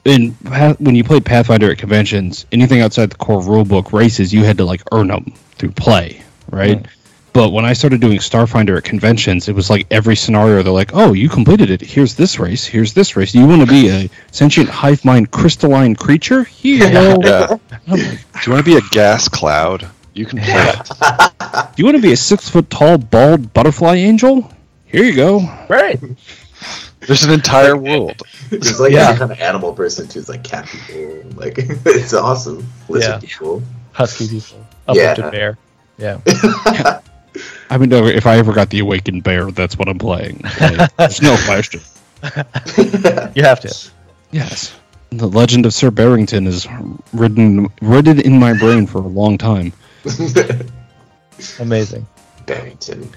in when you played Pathfinder at conventions, anything outside the core rulebook races, you had to like earn them through play, right? But when I started doing Starfinder at conventions, it was like every scenario they're like, "Oh, you completed it. Here's this race. Here's this race. You want to be a sentient hive mind crystalline creature? Here you go. Yeah. Like, Do you want to be a gas cloud? You can play it. Do you want to be a six foot tall bald butterfly angel? Here you go. Right. There's an entire world. Just like Yeah. any kind of animal person too. It's like cat people. Like it's awesome. Lizard Yeah. people. Husky people. Yeah. Uplifted bear. Yeah. I mean, no, if I ever got the awakened bear, that's what I'm playing. Like, There's no question. You have to. Yes. The legend of Sir Barrington is ridden ridden in my brain for a long time. Amazing. Barrington.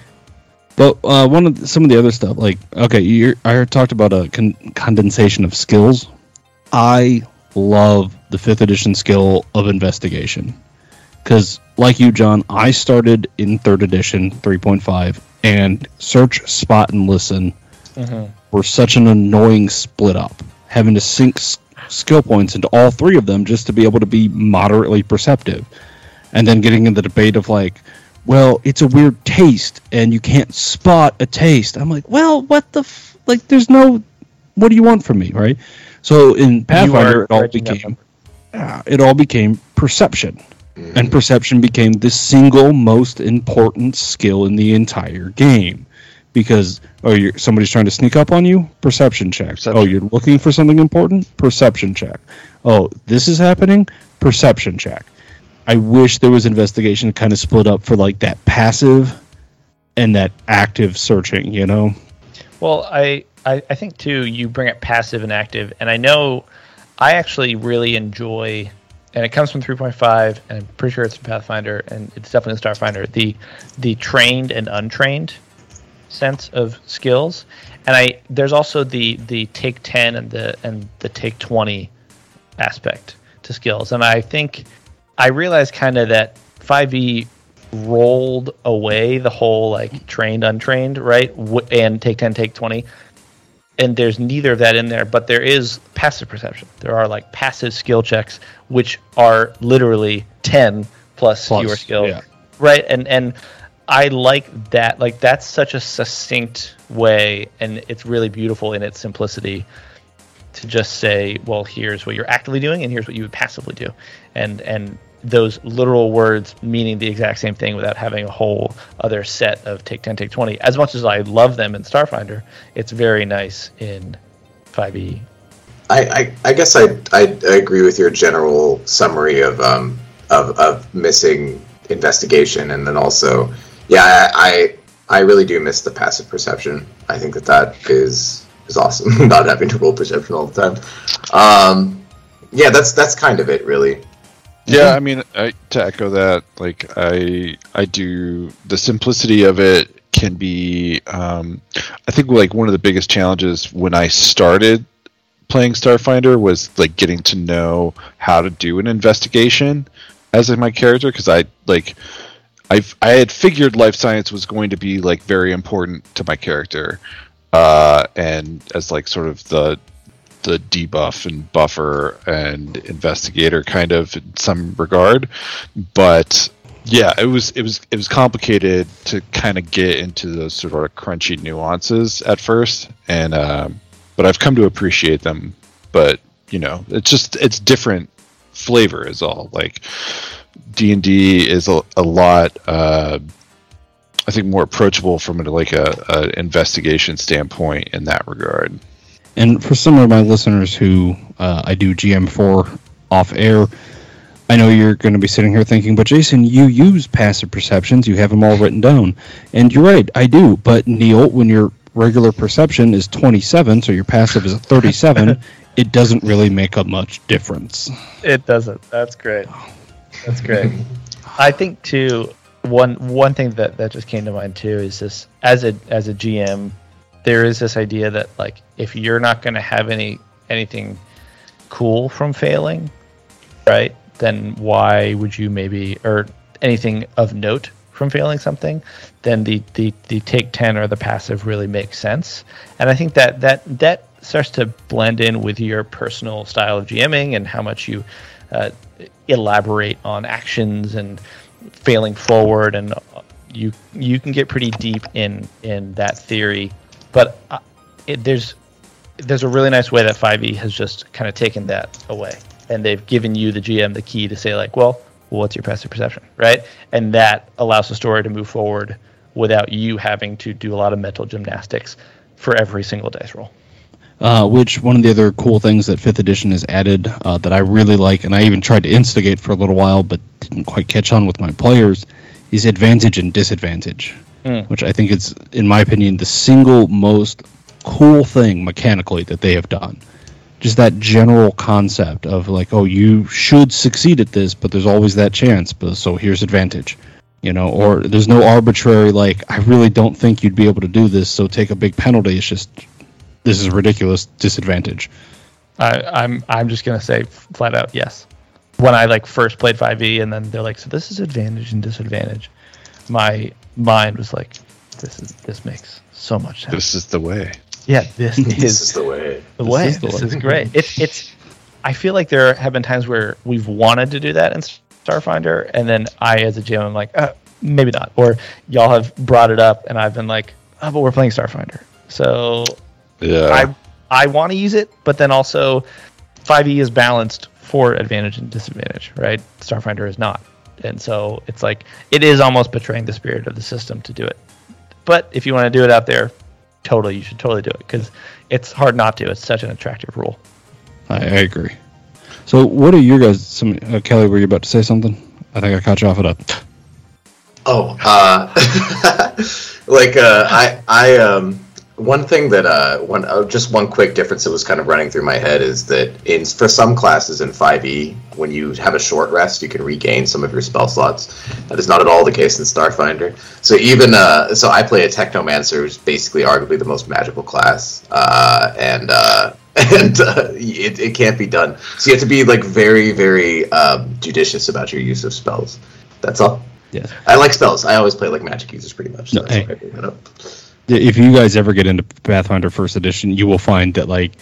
But uh, one of the, some of the other stuff, like okay, you I talked about a con- condensation of skills. I love the fifth edition skill of investigation because, like you, John, I started in third edition, three point five, and search, spot, and listen were such an annoying split up, having to sink s- skill points into all three of them just to be able to be moderately perceptive. And then getting in the debate of like, well, it's a weird taste and you can't spot a taste. I'm like, well, what the f-? like there's no what do you want from me, right? So in Pathfinder it all became yeah, it all became perception. And perception became the single most important skill in the entire game. Because oh, you're, somebody's trying to sneak up on you. Perception check. Oh, perception. Oh, you're looking for something important. Perception check. Oh, this is happening. Perception check. I wish there was investigation kind of split up for like that passive and that active searching. You know. Well, I, I I think too you bring up passive and active, and I know I actually really enjoy, and it comes from 3.5, and I'm pretty sure it's from Pathfinder, and it's definitely Starfinder. The the trained and untrained sense of skills, and I there's also the the take 10 and the and the take 20 aspect to skills, and I think I realized kind of that 5e rolled away the whole like trained untrained right? And take 10 take 20 and there's neither of that in there but there is passive perception. There are like passive skill checks which are literally 10 plus, Plus, your skill yeah. right and and i like that. Like that's such a succinct way and it's really beautiful in its simplicity to just say well here's what you're actively doing and here's what you would passively do. And and those literal words meaning the exact same thing without having a whole other set of take 10 take 20 as much as i love them in starfinder it's very nice in E. 5e I, I, I guess I, I, I agree with your general summary of um of, of missing investigation and then also yeah I, I I really do miss the passive perception. I think that that is is awesome not having to roll perception all the time. Um, yeah, that's that's kind of it really. Yeah, I mean, I, to echo that, like I, I do the simplicity of it can be. Um, I think like one of the biggest challenges when I started playing Starfinder was like getting to know how to do an investigation as my character because I like. I've, I had figured life science was going to be like very important to my character, uh, and as like sort of the the debuff and buffer and investigator kind of in some regard. But yeah it was it was it was complicated to kind of get into those sort of crunchy nuances at first. And um, but i've come to appreciate them. But you know it's just it's different flavor is all. Like d&d is a, a lot uh, i think more approachable from a, like a, a investigation standpoint in that regard And for some of my listeners who uh, I do GM for off air, I know you're going to be sitting here thinking, but Jason, you use passive perceptions. You have them all written down. And you're right, I do. But Neil, when your regular perception is 27, so your passive is 37, it doesn't really make a much difference. It doesn't. That's great. That's great. I think too. One one thing that that just came to mind too is this as a as a GM, there is this idea that like if you're not going to have any anything cool from failing, right? Then why would you maybe or anything of note from failing something, then the, the, the take 10 or the passive really makes sense. And I think that that, that starts to blend in with your personal style of GMing and how much you uh, elaborate on actions and failing forward. And you, you can get pretty deep in, in that theory. But uh, it, there's, there's a really nice way that 5e has just kind of taken that away. And they've given you the gm the key to say like well what's your passive perception? Right? And that allows the story to move forward without you having to do a lot of mental gymnastics for every single dice roll. Uh, which one of the other cool things that fifth edition has added uh, that I really like, and I even tried to instigate for a little while, but didn't quite catch on with my players, is advantage and disadvantage, Mm. which I think is, in my opinion, the single most cool thing mechanically that they have done. Just that general concept of like, oh, you should succeed at this, but there's always that chance. But so here's advantage, you know, or there's no arbitrary like, I really don't think you'd be able to do this, so take a big penalty. It's just this is ridiculous disadvantage. I, I'm I'm just gonna say flat out yes. When I like first played 5e, and then they're like, so this is advantage and disadvantage. My mind was like, this is this makes so much sense. This is the way. yeah, this This is is the way. the This way. is the this way. is great. It's it's. I feel like there have been times where we've wanted to do that in Starfinder, and then I, as a GM, am like, uh, maybe not. Or y'all have brought it up, and I've been like, oh, but we're playing Starfinder, so Yeah. I I want to use it, but then also 5e is balanced for advantage and disadvantage, right? Starfinder is not. And so it's like it is almost betraying the spirit of the system to do it. But if you want to do it out there, totally you should totally do it cuz it's hard not to. It's such an attractive rule. I, I agree. So, what are your guys? Some uh, Kelly, were you about to say something? I think I caught you off at a. Oh, uh, like uh, I, I, um, one thing that uh, one uh, just one quick difference that was kind of running through my head is that in for some classes in 5e, when you have a short rest, you can regain some of your spell slots. That is not at all the case in Starfinder. So even uh, so, I play a Technomancer, who's basically arguably the most magical class, uh, and uh, and uh, it, it can't be done. So you have to be like very very um, judicious about your use of spells. That's all. yeah. I like spells. I always play like magic users pretty much. So No, hey. Why I bring that up. If you guys ever get into Pathfinder First Edition, you will find that like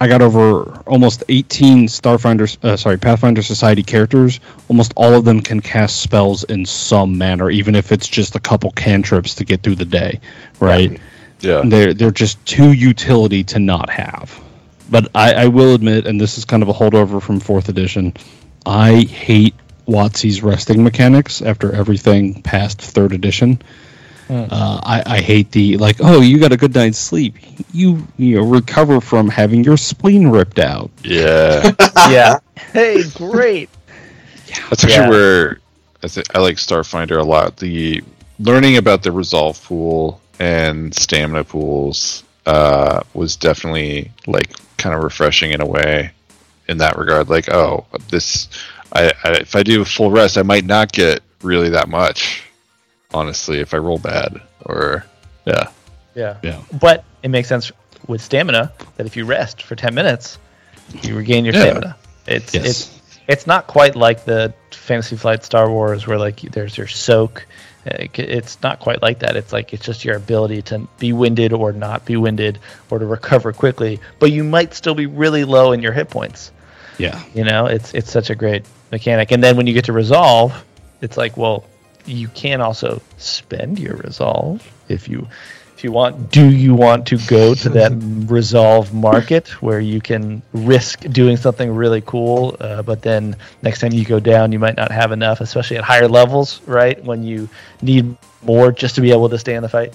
I got over almost 18 Starfinder, uh, sorry, Pathfinder Society characters. Almost all of them can cast spells in some manner, even if it's just a couple cantrips to get through the day, right? yeah. they're they're just too utility to not have. But I, I will admit, and this is kind of a holdover from fourth edition, I hate WotC's resting mechanics after everything past third edition. Uh, I, I hate the like, oh, you got a good night's sleep. You you know, recover from having your spleen ripped out. Yeah. yeah. Hey, great. That's actually Yeah. where I, th- I like Starfinder a lot. The learning about the resolve pool and stamina pools uh, was definitely like kind of refreshing in a way. In that regard, like, oh, this, I, I if I do a full rest, I might not get really that much. Honestly, if I roll bad, or yeah, Yeah. Yeah. But it makes sense with stamina that if you rest for 10 minutes, you regain your Yeah. stamina. It's Yes. it's it's not quite like the Fantasy Flight Star Wars where like there's your soak. It's not quite like that. It's like it's just your ability to be winded or not be winded or to recover quickly, but you might still be really low in your hit points. Yeah. You know, it's it's such a great mechanic. And then when you get to resolve, it's like, well, you can also spend your resolve if you if you want. Do you want to go to that resolve market where you can risk doing something really cool, uh, but then next time you go down, you might not have enough, especially at higher levels, right? When you need more just to be able to stay in the fight.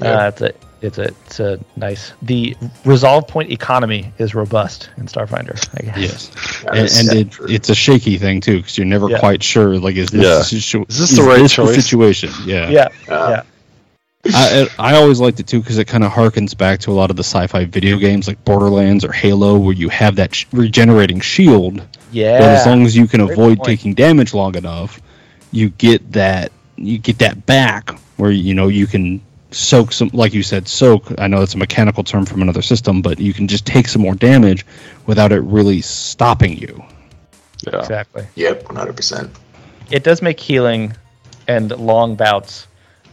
Yeah. Uh, it's a it's a it's a nice. The resolve point economy is robust in Starfinder. I guess. Yes. And, and set it, it's a shaky thing too because you're never Yeah. quite sure. Like, is this Yeah. the situ- Is this the right choice? situation? Yeah. Yeah. Uh, yeah. I, I always liked it too because it kind of harkens back to a lot of the sci-fi video games like Borderlands or Halo, where you have that sh- regenerating shield. Yeah. But as long as you can Great avoid point. taking damage long enough, you get that you get that back where you know you can soak some, like you said, soak. I know that's a mechanical term from another system, but you can just take some more damage without it really stopping you. yeah. exactly. Yep, one hundred percent. It does make healing and long bouts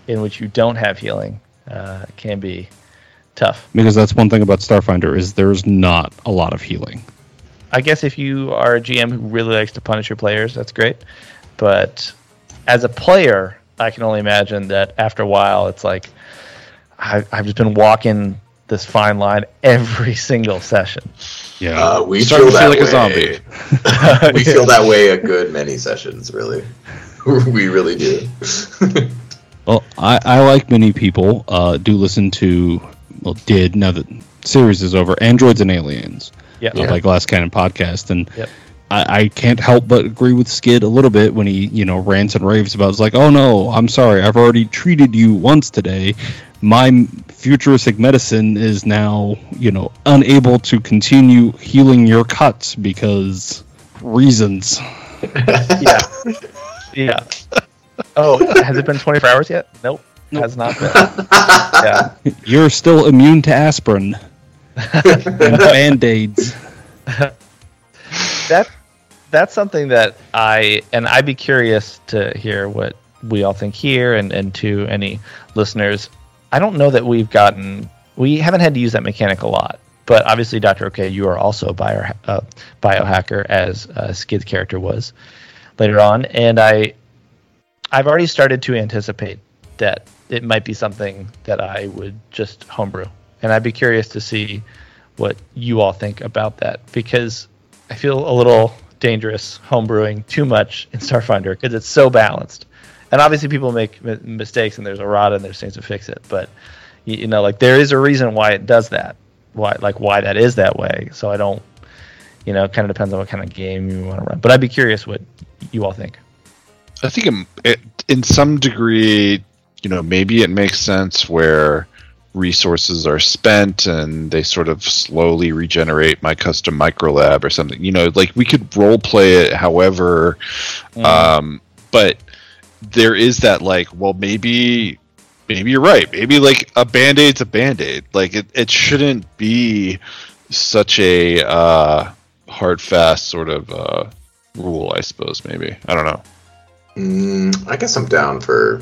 in which you don't have healing uh, can be tough. Because that's one thing about Starfinder is there's not a lot of healing. I guess if you are a GM who really likes to punish your players, that's great. But as a player, I can only imagine that after a while, it's like I, I've just been walking this fine line every single session. Yeah. Uh, we feel to feel that like a zombie. we feel that way a good many sessions, really. we really do. Well, I, I like many people uh, do listen to, well, did now that series is over, Androids and Aliens, Yeah. uh, by Glass Cannon podcast, and Yep. I, I can't help but agree with Skid a little bit when he you know rants and raves about it's like, oh no, I'm sorry, I've already treated you once today. My futuristic medicine is now you know unable to continue healing your cuts because reasons. yeah. Yeah. Oh, has it been 24 hours yet? Nope. Has not been. yeah. You're still immune to aspirin and band aids. That that's something that I and I'd be curious to hear what we all think here and and to any listeners. I don't know that we've gotten we haven't had to use that mechanic a lot. But obviously, Doctor OK, you are also a bio, uh, biohacker, as uh, Skid's character was later on, and I I've already started to anticipate that it might be something that I would just homebrew, and I'd be curious to see what you all think about that because I feel a little dangerous homebrewing too much in Starfinder because it's so balanced, and obviously people make mi- mistakes and there's errata and there's things to fix it, but you, you know like there is a reason why it does that, why like why that is that way. So I don't, you know, it kind of depends on what kind of game you want to run, but I'd be curious what you all think. I think in, it, in some degree, you know, maybe it makes sense where resources are spent and they sort of slowly regenerate my custom micro lab or something. You know, like we could role play it however, um, but there is that like, well, maybe, maybe you're right. Maybe like a band aid's a band aid. Like it, it shouldn't be such a uh, hard, fast sort of uh, rule. I suppose maybe I don't know. Mm, I guess I'm down for.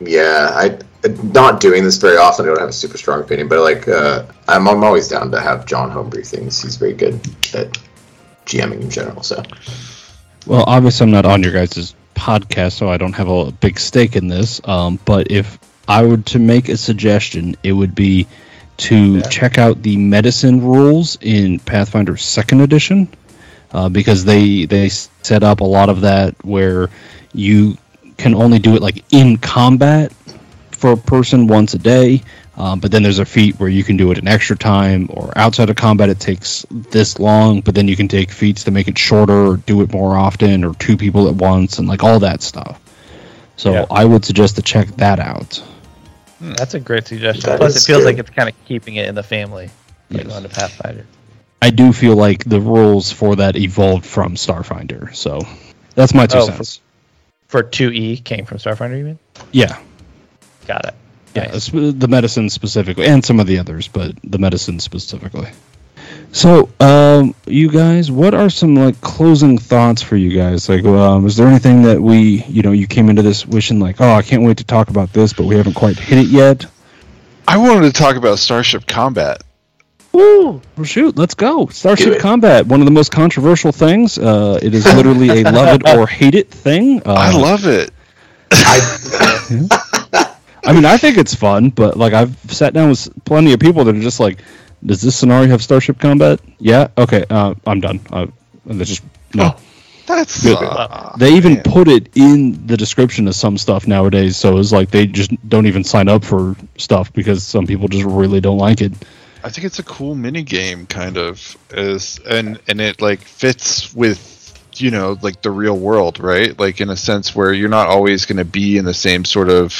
Yeah, I not doing this very often. I don't have a super strong opinion, but like uh, I'm, I'm always down to have John homebrew things. He's very good at GMing in general. So Well, obviously, I'm not on your guys' podcast, so I don't have a big stake in this. Um, but if I were to make a suggestion, it would be to check out the medicine rules in Pathfinder Second Edition, uh, because they they set up a lot of that where you can only do it like in combat for a person once a day. Um, but then there's a feat where you can do it an extra time, or outside of combat it takes this long. But then you can take feats to make it shorter, or do it more often, or two people at once, and like all that stuff. So Yeah. I would suggest to check that out. That's a great suggestion. That Plus, it feels good. like it's kind of keeping it in the family, like Yes. going to Pathfinder. I do feel like the rules for that evolved from Starfinder, so that's my two Oh, cents. For 2E came from Starfinder, you mean? yeah, Got it. Yeah, Nice. the medicine specifically, and some of the others, but the medicine specifically. So, um, you guys, what are some like closing thoughts for you guys? Like, um, is there anything that we, you know, you came into this wishing like, oh, I can't wait to talk about this, but we haven't quite hit it yet? I wanted to talk about Starship Combat. Woo! Well, shoot, let's go. Starship. Combat, one of the most controversial things. Uh, it is literally a love it or hate it thing. Uh, I love it. I I mean, I think it's fun, but like I've sat down with plenty of people that are just like, "Does this scenario have Starship Combat?" Yeah. Okay. Uh, I'm done. Uh, and they just no. That's uh, they even man. put it in the description of some stuff nowadays, so it's like they just don't even sign up for stuff because some people just really don't like it. I think it's a cool mini game, kind of, is and and it like fits with you know like the real world, right? Like in a sense where you're not always going to be in the same sort of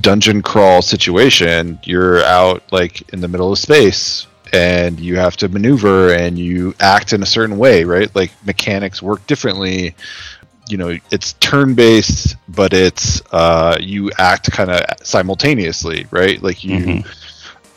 dungeon crawl situation. You're out like in the middle of space and you have to maneuver and you act in a certain way, right? Like mechanics work differently. You know, it's turn based, but it's uh, you act kind of simultaneously, right? Like you Mhm.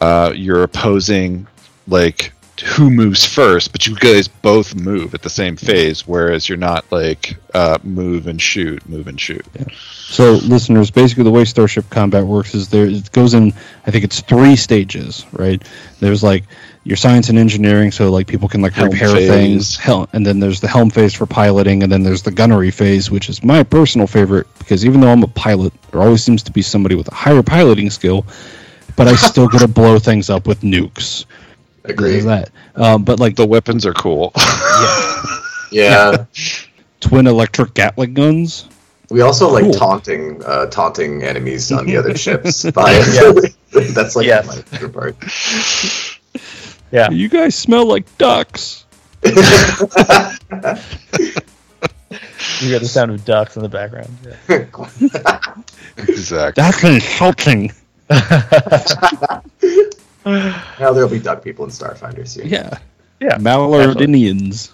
uh, you're opposing like who moves first, but you guys both move at the same phase, whereas you're not like uh, move and shoot, move and shoot. So, listeners, basically the way Starship Combat works is there it goes in. I think it's three stages, right? There's like your science and engineering, so like people can like Helm repair phase. things. Hel- and then there's the helm phase for piloting, and then there's the gunnery phase, which is my personal favorite because even though I'm a pilot, there always seems to be somebody with a higher piloting skill, but I still get to blow things up with nukes. Agree. There's that. Um, but like The weapons are cool. Yeah. twin electric Gatling guns. We also like Cool. taunting, uh, taunting enemies on the other ships. By that's like Yes. my favorite part. Yeah. You guys smell like ducks. You got the sound of ducks in the background. Yeah. exactly. That's insulting. Now there'll be duck people in Starfinder soon. Yeah. Yeah. Malardinians.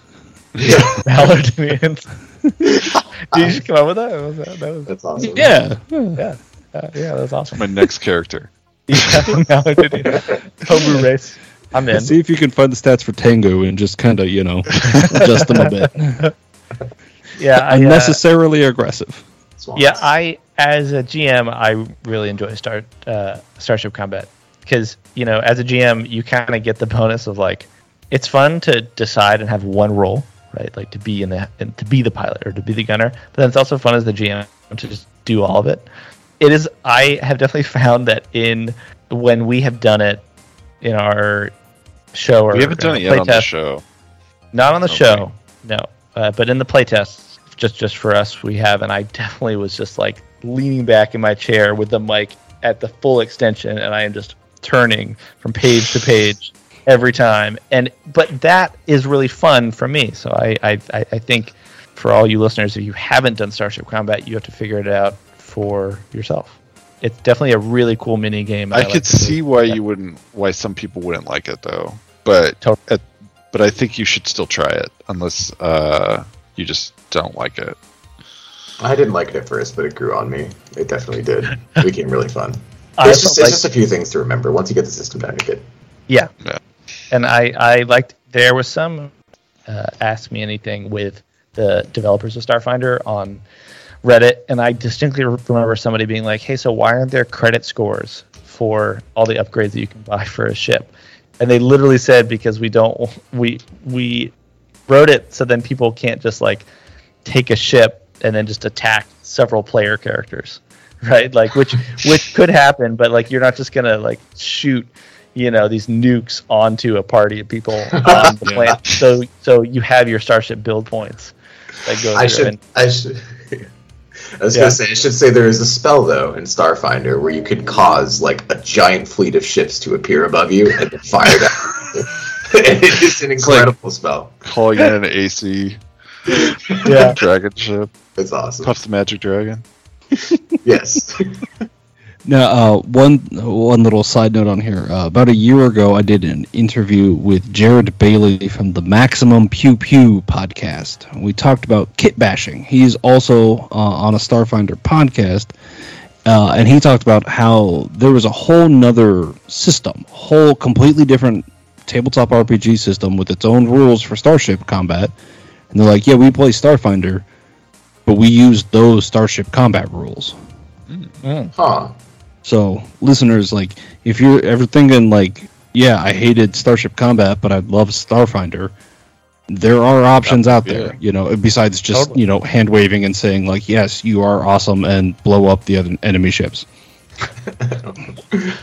Paladinians. Did you just come up with that? Was that, that was, That's awesome. Yeah. yeah. Uh, yeah, that's awesome. My next character. Yeah, Paladinian. Homebrew race. I'm in. See if you can find the stats for Tango and just kind of, you know, adjust them a bit. Yeah, I, uh, Unnecessarily aggressive. Swans. Yeah, I as a GM, I really enjoy Star uh, Starship Combat because you know, as a GM, you kind of get the bonus of like, it's fun to decide and have one role, right? Like to be in the to be the pilot or to be the gunner, but then it's also fun as the GM to just do all of it. It is. I have definitely found that in when we have done it in our show or We haven't done it yet on the playtest- show. not on the Okay. show, no. Uh, but in the playtests, just just for us, we have, and I definitely was just like leaning back in my chair with the mic at the full extension, and I am just turning from page to page every time. And but that is really fun for me. So I I, I I think for all you listeners, if you haven't done Starship Combat, you have to figure it out for yourself. It's definitely a really cool mini game. I could see why you wouldn't, why some people wouldn't like it though. But Tot- at, but I think you should still try it unless uh, you just don't like it. I didn't like it at first, but it grew on me. It definitely did. It became really fun. I There's also just, there's like- just a few things to remember. Once you get the system down, you're good. Yeah. Yeah. And I, I liked, there was some uh, Ask Me Anything with the developers of Starfinder on Reddit. And I distinctly remember somebody being like, hey, so why aren't there credit scores for all the upgrades that you can buy for a ship? And they literally said, because we don't, we, we wrote it so then people can't just like take a ship and then just attack several player characters right like which which could happen but like you're not just gonna like shoot you know these nukes onto a party of people on the Yeah. planet so so you have your starship build points that go I should. and I should. I was Yeah. gonna say I should say there is a spell though in Starfinder where you could cause like a giant fleet of ships to appear above you and fire them. it is an like- incredible spell. Calling in an AC yeah dragon ship, It's awesome. Puff the Magic Dragon. Yes. Now, uh, one one little side note on here. Uh, about a year ago, I did an interview with Jared Bailey from the Maximum Pew Pew podcast. We talked about kit bashing. He's also uh, on a Starfinder podcast, uh, and he talked about how there was a whole nother system, whole completely different tabletop RPG system with its own rules for Starship combat. And they're like, "Yeah, we play Starfinder, but we use those Starship combat rules." Mm. Huh. So, listeners, like, if you're ever thinking, like, yeah, I hated Starship Combat, but I love Starfinder, there are options out there, yeah. you know, besides just, Totally. you know, hand waving and saying, like, yes, you are awesome and blow up the other enemy ships.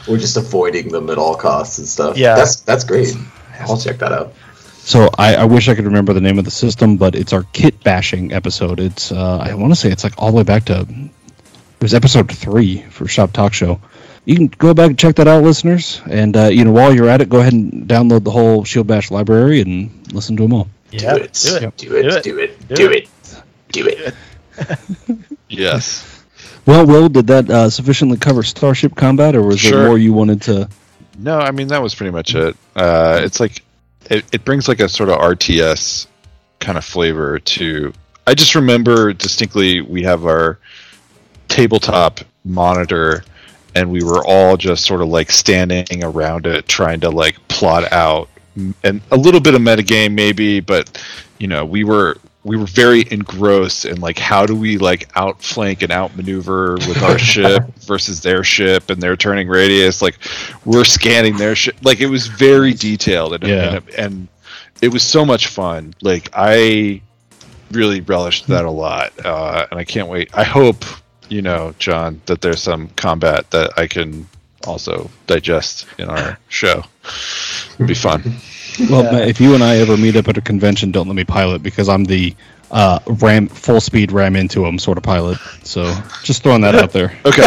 We're just avoiding them at all costs and stuff. Yeah. That's that's great. I'll check that out. So, I, I wish I could remember the name of the system, but it's our kit bashing episode. It's, uh, I want to say it's like all the way back to, it was episode three for Shop Talk Show. You can go back and check that out, listeners. And, uh, you know, while you're at it, go ahead and download the whole Shield Bash library and listen to them all. yeah do it. do it Do it. Do it. Do it. Do Do it. it. Do it. Yes. Well, Will, did that uh, sufficiently cover Starship Combat, or was there more you wanted to? No, I mean that was pretty much it. Uh, it's like it, it brings like a sort of RTS kind of flavor to. I just remember distinctly we have our tabletop monitor, and we were all just sort of like standing around it, trying to like plot out and a little bit of metagame maybe, but you know we were we were very engrossed in like how do we like outflank and outmaneuver with our ship versus their ship and their turning radius. Like we're scanning their ship. Like it was very detailed and Yeah. and, and it was so much fun. Like I really relished that a lot, uh, and I can't wait. I hope you know, John, that there's some combat that I can also digest in our show. It'd be fun. Well, Yeah. Matt, if you and I ever meet up at a convention, don't let me pilot because I'm the uh, ram full speed ram into them sort of pilot. So just throwing that out there. Okay.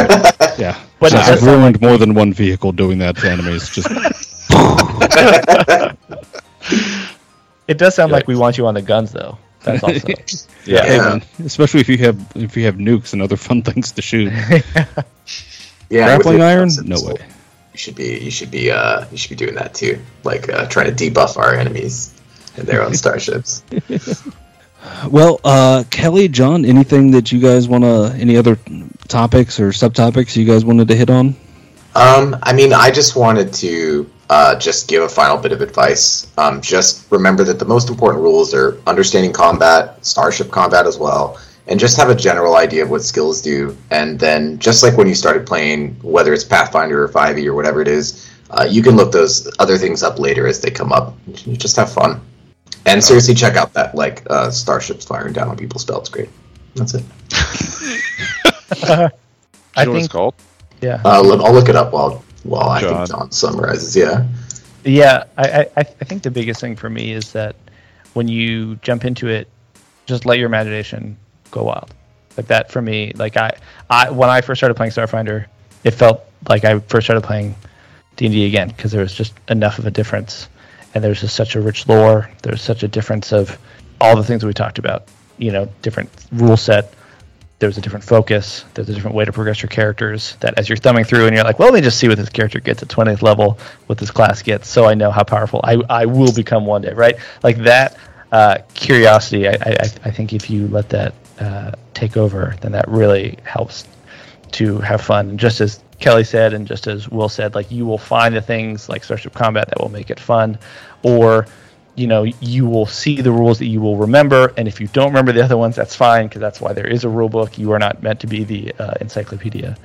Yeah, But it I've does sound ruined more than one vehicle doing that to enemies. Just It does sound like we want you on the guns, though. That's also. Yeah. Hey, Yeah. man, especially if you have if you have nukes and other fun things to shoot. Yeah, Grappling iron? No way. You should be you should be uh you should be doing that too. Like uh, trying to debuff our enemies and their own starships. Well, uh, Kelly, John, anything that you guys want to, any other topics or subtopics you guys wanted to hit on? Um, I mean, I just wanted to uh, just give a final bit of advice. Um, just remember that the most important rules are understanding combat, starship combat as well, and just have a general idea of what skills do. And then, just like when you started playing, whether it's Pathfinder or 5e or whatever it is, uh, you can look those other things up later as they come up. You just have fun. And seriously, check out that like uh, starships firing down on people's spell. It's great. That's it. I you know what it's think, called? yeah, Uh, I'll look it up while while I John. think John summarizes. Yeah. yeah. I, I, I I think the biggest thing for me is that when you jump into it, just let your imagination go wild. Like that for me. Like I, I when I first started playing Starfinder, it felt like I first started playing D and D again because there was just enough of a difference, and there's just such a rich lore. There's such a difference of all the things we talked about. You know, different rule set. There's a different focus. There's a different way to progress your characters. That as you're thumbing through and you're like, well, let me just see what this character gets at 20th level, what this class gets, so I know how powerful I, I will become one day, right? Like that uh, curiosity. I, I, I think if you let that uh, take over, then that really helps to have fun. And just as Kelly said, and just as Will said, like you will find the things like Starship Combat that will make it fun, or you know you will see the rules that you will remember, and if you don't remember the other ones, that's fine because that's why there is a rule book. You are not meant to be the uh, encyclopedia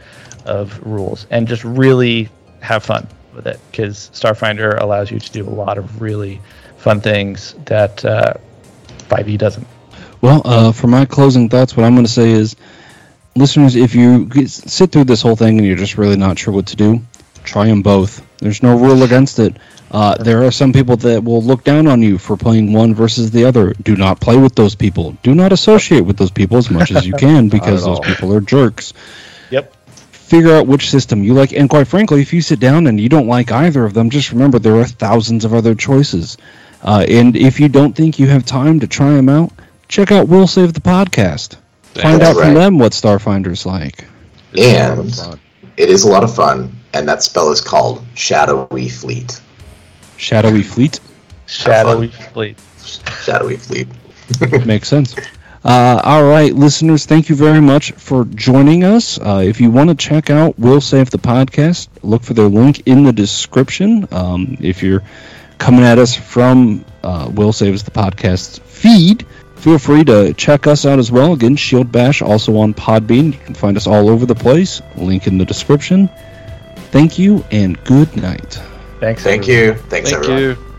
of rules, and just really have fun with it because Starfinder allows you to do a lot of really fun things that uh, 5e doesn't. Well, uh, for my closing thoughts, what I'm going to say is, listeners, if you get, sit through this whole thing and you're just really not sure what to do, try them both. There's no rule against it. Uh, there are some people that will look down on you for playing one versus the other. Do not play with those people. Do not associate with those people as much as you can because those all. people are jerks. Yep. Figure out which system you like, and quite frankly, if you sit down and you don't like either of them, just remember there are thousands of other choices. Uh, and if you don't think you have time to try them out, check out We'll Save the Podcast. Find That's out from them what Starfinder's like. It's a lot of And- It is a lot of fun, and that spell is called Shadowy Fleet. Shadowy Fleet Shadowy Fleet. Shadowy Fleet. makes sense. Uh, all right, listeners, thank you very much for joining us. Uh, if you want to check out We'll Save the Podcast, look for their link in the description. Um, if you're coming at us from uh, Will Saves the Podcast feed, feel free to check us out as well. Again, Shield Bash also on Podbean. You can find us all over the place. Link in the description. Thank you and good night. Thanks. Thank everyone. you. Thanks, Thank everyone. you.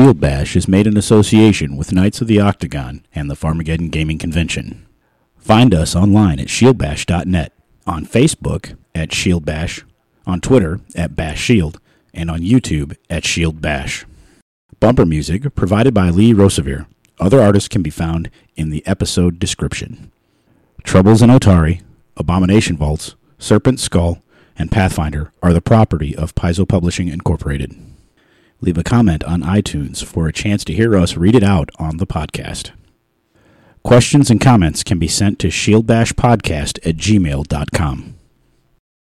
Shield Bash is made in association with Knights of the Octagon and the Farmageddon Gaming Convention. Find us online at shieldbash.net, on Facebook at Shield Bash, on Twitter at Bash Shield, and on YouTube at Shield Bash. Bumper music provided by Lee Rosevere. Other artists can be found in the episode description. Troubles in Otari, Abomination Vaults, Serpent Skull, and Pathfinder are the property of Paizo Publishing Incorporated. Leave a comment on iTunes for a chance to hear us read it out on the podcast. Questions and comments can be sent to shieldbashpodcast at gmail.com.